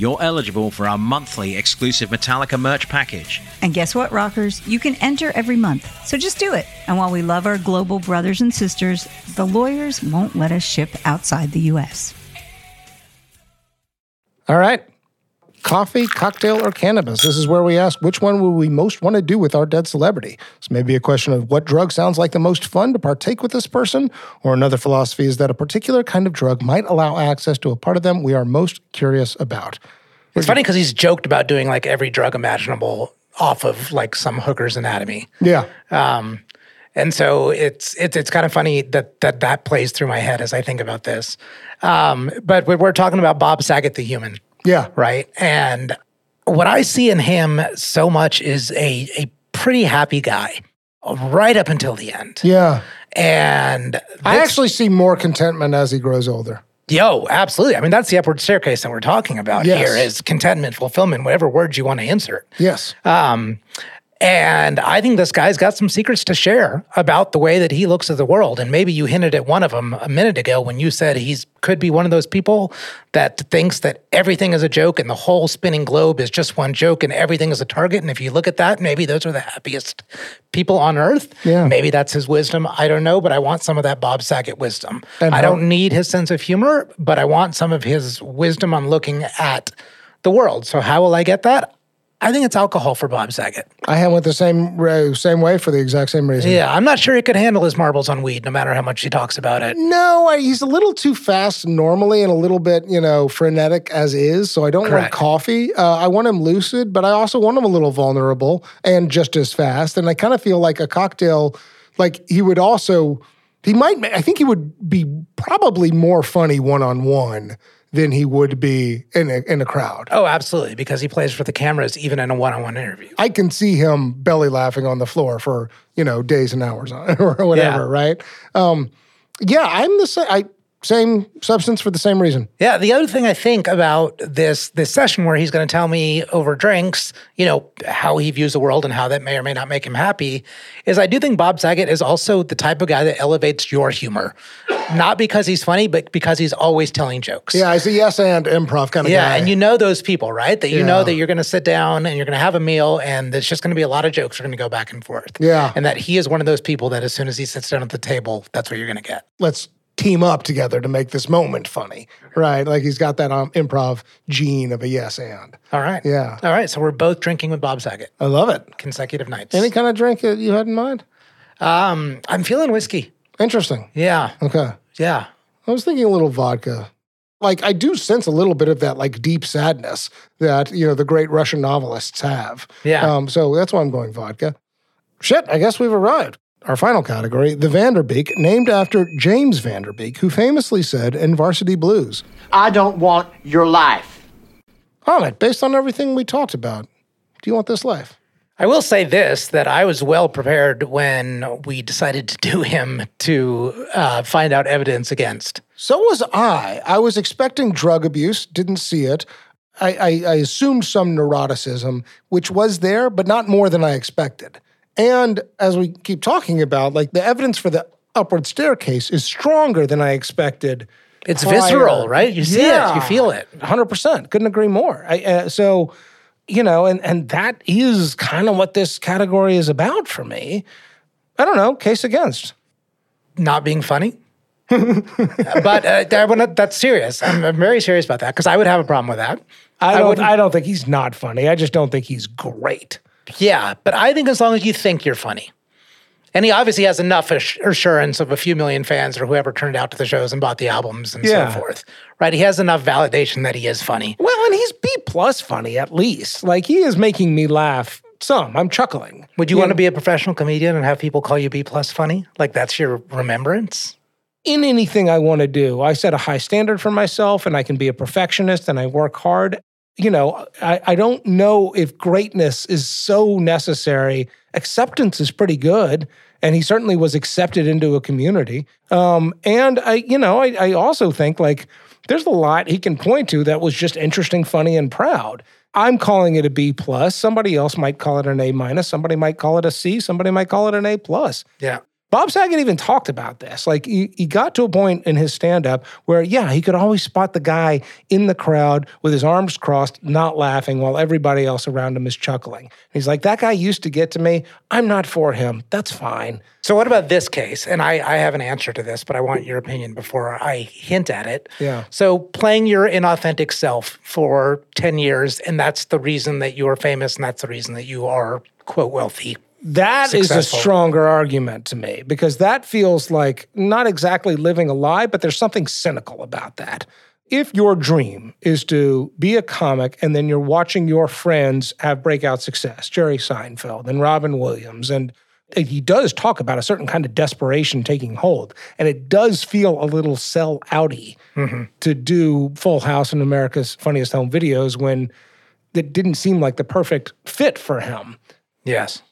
[SPEAKER 17] you're eligible for our monthly exclusive Metallica merch package.
[SPEAKER 18] And guess what, rockers? You can enter every month. So just do it. And while we love our global brothers and sisters, the lawyers won't let us ship outside the U.S.
[SPEAKER 2] All right. Coffee, cocktail, or cannabis? This is where we ask which one would we most want to do with our dead celebrity. This may be a question of what drug sounds like the most fun to partake with this person, or another philosophy is that a particular kind of drug might allow access to a part of them we are most curious about.
[SPEAKER 1] It's funny because he's joked about doing like every drug imaginable off of like some hooker's anatomy.
[SPEAKER 2] Yeah.
[SPEAKER 1] Um, and so it's it's it's kind of funny that that that plays through my head as I think about this. Um, but we- we're talking about Bob Saget, the human,
[SPEAKER 2] Yeah.
[SPEAKER 1] right? And what I see in him so much is a a pretty happy guy, right up until the end.
[SPEAKER 2] Yeah.
[SPEAKER 1] And
[SPEAKER 2] I actually see more contentment as he grows older.
[SPEAKER 1] Yo, absolutely. I mean, that's the upward staircase that we're talking about
[SPEAKER 2] Yes.
[SPEAKER 1] here is contentment, fulfillment, whatever words you want to insert.
[SPEAKER 2] Yes.
[SPEAKER 1] Um, and I think this guy's got some secrets to share about the way that he looks at the world. And maybe you hinted at one of them a minute ago when you said he's could be one of those people that thinks that everything is a joke and the whole spinning globe is just one joke and everything is a target. And if you look at that, maybe those are the happiest people on earth.
[SPEAKER 2] Yeah.
[SPEAKER 1] Maybe that's his wisdom. I don't know, but I want some of that Bob Saget wisdom.
[SPEAKER 2] And
[SPEAKER 1] I don't need his sense of humor, but I want some of his wisdom on looking at the world. So how will I get that? I think it's alcohol for Bob Saget.
[SPEAKER 2] I went the same same way for the exact same reason.
[SPEAKER 1] Yeah, I'm not sure he could handle his marbles on weed, no matter how much he talks about it.
[SPEAKER 2] No, I, he's a little too fast normally and a little bit, you know, frenetic as is. So I don't want coffee. Uh, I want him lucid, but I also want him a little vulnerable and just as fast. And I kind of feel like a cocktail, like he would also, he might, I think he would be probably more funny one on one than he would be in a, in a crowd.
[SPEAKER 1] Oh, absolutely, because he plays for the cameras even in a one-on-one interview.
[SPEAKER 2] I can see him belly laughing on the floor for you know days and hours on [laughs] or whatever,
[SPEAKER 1] Yeah.
[SPEAKER 2] right? Um, yeah, I'm the same. I same substance for the same reason.
[SPEAKER 1] Yeah, the other thing I think about this this session where he's going to tell me over drinks, you know, how he views the world and how that may or may not make him happy, is I do think Bob Saget is also the type of guy that elevates your humor, not because he's funny, but because he's always telling jokes.
[SPEAKER 2] Yeah, he's a yes and improv kind of
[SPEAKER 1] yeah,
[SPEAKER 2] guy.
[SPEAKER 1] Yeah, and you know those people, right? That you
[SPEAKER 2] Yeah.
[SPEAKER 1] know that you're going to sit down and you're going to have a meal, and there's just going to be a lot of jokes are going to go back and forth.
[SPEAKER 2] Yeah.
[SPEAKER 1] and that he is one of those people that as soon as he sits down at the table, that's what you're going to get.
[SPEAKER 2] Let's team up together to make this moment funny, right? Like he's got that um, improv gene of a yes and.
[SPEAKER 1] All right.
[SPEAKER 2] Yeah.
[SPEAKER 1] All right. So we're both drinking with Bob Saget.
[SPEAKER 2] I love it.
[SPEAKER 1] Consecutive nights.
[SPEAKER 2] Any kind of drink that you had in mind?
[SPEAKER 1] Um, I'm feeling whiskey.
[SPEAKER 2] Interesting.
[SPEAKER 1] Yeah.
[SPEAKER 2] Okay.
[SPEAKER 1] Yeah.
[SPEAKER 2] I was thinking a little vodka. Like I do sense a little bit of that like deep sadness that, you know, the great Russian novelists have.
[SPEAKER 1] Yeah.
[SPEAKER 2] Um, so that's why I'm going vodka. Shit, I guess we've arrived. Our final category, the Van Der Beek, named after James Van Der Beek, who famously said in Varsity Blues,
[SPEAKER 13] I don't want your life.
[SPEAKER 2] Amit, based on everything we talked about, do you want this life?
[SPEAKER 1] I will say this that I was well prepared when we decided to do him to uh, find out evidence against.
[SPEAKER 2] So was I. I was expecting drug abuse, didn't see it. I, I, I assumed some neuroticism, which was there, but not more than I expected. And as we keep talking about, like the evidence for the upward staircase is stronger than I expected.
[SPEAKER 1] It's
[SPEAKER 2] prior.
[SPEAKER 1] visceral, right? You see it, you feel it.
[SPEAKER 2] 100%. Couldn't agree more. I, uh, so, you know, and, and that is kind of what this category is about for me. I don't know, case against.
[SPEAKER 1] Not being funny. [laughs] but uh, I that's serious. I'm, I'm very serious about that because I would have a problem with that.
[SPEAKER 2] I don't,
[SPEAKER 1] wouldn't-
[SPEAKER 2] I don't think he's not funny. I just don't think he's great.
[SPEAKER 1] Yeah, but I think as long as you think you're funny. And he obviously has enough assurance of a few million fans or whoever turned out to the shows and bought the albums and
[SPEAKER 2] Yeah.
[SPEAKER 1] so forth. Right? He has enough validation that he is funny.
[SPEAKER 2] Well, and he's B plus funny at least. Like he is making me laugh some. I'm chuckling.
[SPEAKER 1] Would you want to be a professional comedian and have people call you B plus funny? Like that's your remembrance?
[SPEAKER 2] in anything I want to do? I set a high standard for myself and I can be a perfectionist and I work hard. You know, I, I don't know if greatness is so necessary. Acceptance is pretty good. And he certainly was accepted into a community. Um, and I, you know, I, I also think like there's a lot he can point to that was just interesting, funny, and proud. I'm calling it a B plus. Somebody else might call it an A minus. Somebody might call it a C. Somebody might call it an A plus.
[SPEAKER 1] Yeah.
[SPEAKER 2] Bob Saget even talked about this. Like he, he got to a point in his stand-up where, yeah, he could always spot the guy in the crowd with his arms crossed, not laughing, while everybody else around him is chuckling. He's like, that guy used to get to me. I'm not for him. That's fine.
[SPEAKER 1] So, what about this case? And I, I have an answer to this, but I want your opinion before I hint at it.
[SPEAKER 2] Yeah.
[SPEAKER 1] So, playing your inauthentic self for 10 years, and that's the reason that you are famous, and that's the reason that you are, quote, wealthy.
[SPEAKER 2] That is a stronger argument to me because that feels like not exactly living a lie, but there's something cynical about that. If your dream is to be a comic and then you're watching your friends have breakout success, Jerry Seinfeld and Robin Williams, and he does talk about a certain kind of desperation taking hold, and it does feel a little sell outy mm-hmm. to do Full House and America's Funniest Home Videos when it didn't seem like the perfect fit for him.
[SPEAKER 1] Yes.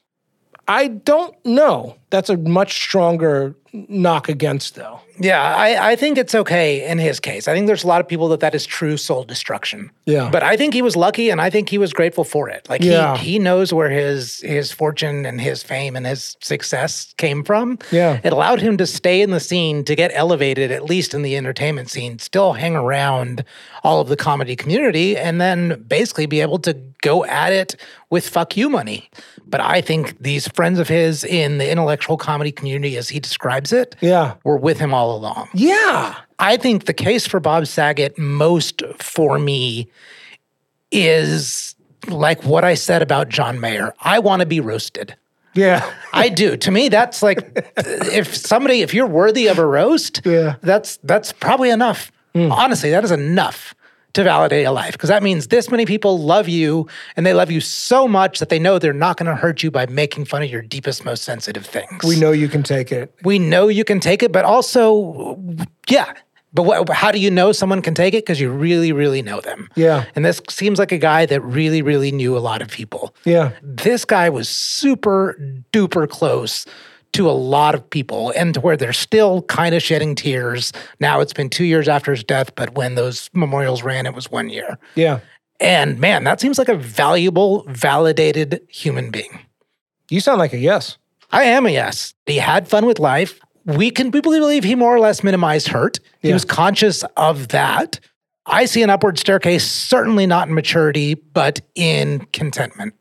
[SPEAKER 2] I don't know. That's a much stronger knock against, though.
[SPEAKER 1] Yeah, I, I think it's okay in his case. I think there's a lot of people that that is true soul destruction.
[SPEAKER 2] Yeah.
[SPEAKER 1] But I think he was lucky, and I think he was grateful for it. Like
[SPEAKER 2] Yeah.
[SPEAKER 1] he he knows where his his fortune and his fame and his success came from.
[SPEAKER 2] Yeah.
[SPEAKER 1] It allowed him to stay in the scene, to get elevated, at least in the entertainment scene, still hang around all of the comedy community, and then basically be able to go at it with fuck you money. But I think these friends of his in the intellectual comedy community, as he describes it,
[SPEAKER 2] Yeah.
[SPEAKER 1] were with him all along.
[SPEAKER 2] Yeah.
[SPEAKER 1] I think the case for Bob Saget most for me is like what I said about John Mayer. I want to be roasted.
[SPEAKER 2] Yeah.
[SPEAKER 1] I do. To me, that's like [laughs] if somebody, if you're worthy of a roast,
[SPEAKER 2] Yeah.
[SPEAKER 1] that's that's probably enough. Hmm. Honestly, that is enough to validate a life because that means this many people love you and they love you so much that they know they're not going to hurt you by making fun of your deepest, most sensitive things.
[SPEAKER 2] We know you can take it.
[SPEAKER 1] we know you can take it, but also, yeah. But what, how do you know someone can take it? Because you really, really know them.
[SPEAKER 2] Yeah.
[SPEAKER 1] And this seems like a guy that really, really knew a lot of people.
[SPEAKER 2] Yeah.
[SPEAKER 1] This guy was super duper close to a lot of people and to where they're still kind of shedding tears. Now it's been two years after his death, but when those memorials ran, it was one year.
[SPEAKER 2] Yeah.
[SPEAKER 1] And man, that seems like a valuable, validated human being.
[SPEAKER 2] You sound like a yes.
[SPEAKER 1] I am a yes. He had fun with life. We can we believe he more or less minimized hurt. He was conscious of that. I see an upward staircase, certainly not in maturity, but in contentment.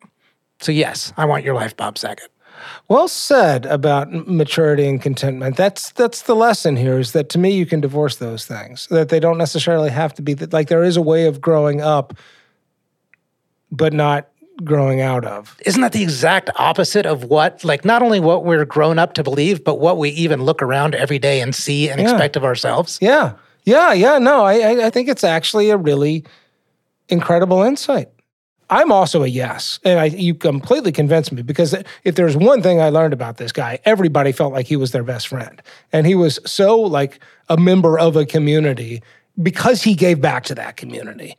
[SPEAKER 1] So yes, I want your life, Bob Saget.
[SPEAKER 2] Well said about maturity and contentment. That's that's the lesson here is that to me you can divorce those things. That they don't necessarily have to be that like there is a way of growing up but not growing out of.
[SPEAKER 1] Isn't that the exact opposite of what, like, not only what we're grown up to believe, but what we even look around every day and see and
[SPEAKER 2] Yeah.
[SPEAKER 1] expect of ourselves?
[SPEAKER 2] Yeah. Yeah, yeah, no, I I- I think it's actually a really incredible insight. I'm also a yes, and I, you completely convinced me because if there's one thing I learned about this guy, everybody felt like he was their best friend, and he was so like a member of a community because he gave back to that community,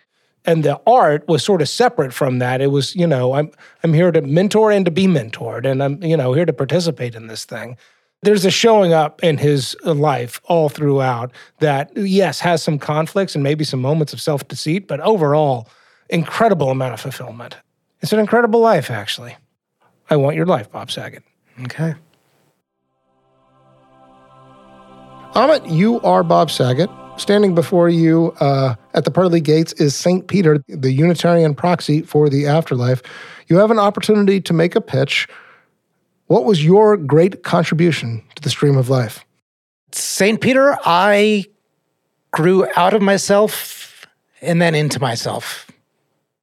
[SPEAKER 2] and the art was sort of separate from that. It was, you know, I'm I'm here to mentor and to be mentored, and I'm you know here to participate in this thing. There's a showing up in his life all throughout that yes has some conflicts and maybe some moments of self deceit, but overall incredible amount of fulfillment. It's an incredible life, actually. I want your life, Bob Saget.
[SPEAKER 1] Okay.
[SPEAKER 2] Amit, you are Bob Saget. Standing before you uh, at the pearly gates is St. Peter, the Unitarian proxy for the afterlife. You have an opportunity to make a pitch. What was your great contribution to the stream of life?
[SPEAKER 1] St. Peter, I grew out of myself and then into myself.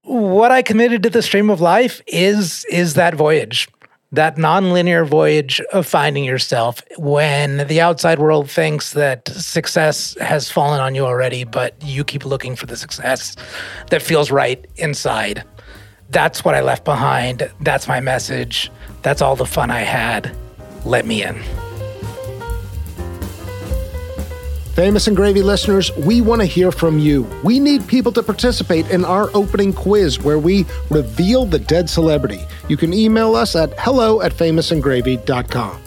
[SPEAKER 1] What I committed to the stream of life is is that voyage, that nonlinear voyage of finding yourself when the outside world thinks that success has fallen on you already, but you keep looking for the success that feels right inside. That's what I left behind. That's my message. That's all the fun I had. Let me in.
[SPEAKER 2] Famous and Gravy listeners, we want to hear from you. We need people to participate in our opening quiz where we reveal the dead celebrity. You can email us at hello at famousandgravy.com.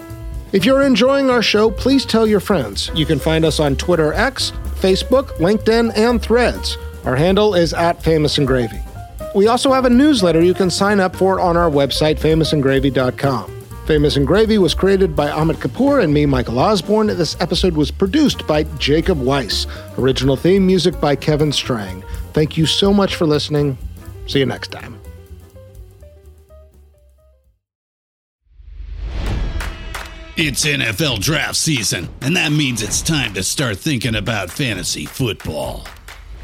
[SPEAKER 2] If you're enjoying our show, please tell your friends. You can find us on Twitter X, Facebook, LinkedIn, and Threads. Our handle is at Famous and Gravy. We also have a newsletter you can sign up for on our website, famousandgravy.com. Famous and Gravy was created by Amit Kapoor and me, Michael Osborne. This episode was produced by Jacob Weiss. Original theme music by Kevin Strang. Thank you so much for listening. See you next time.
[SPEAKER 19] It's NFL draft season, and that means it's time to start thinking about fantasy football.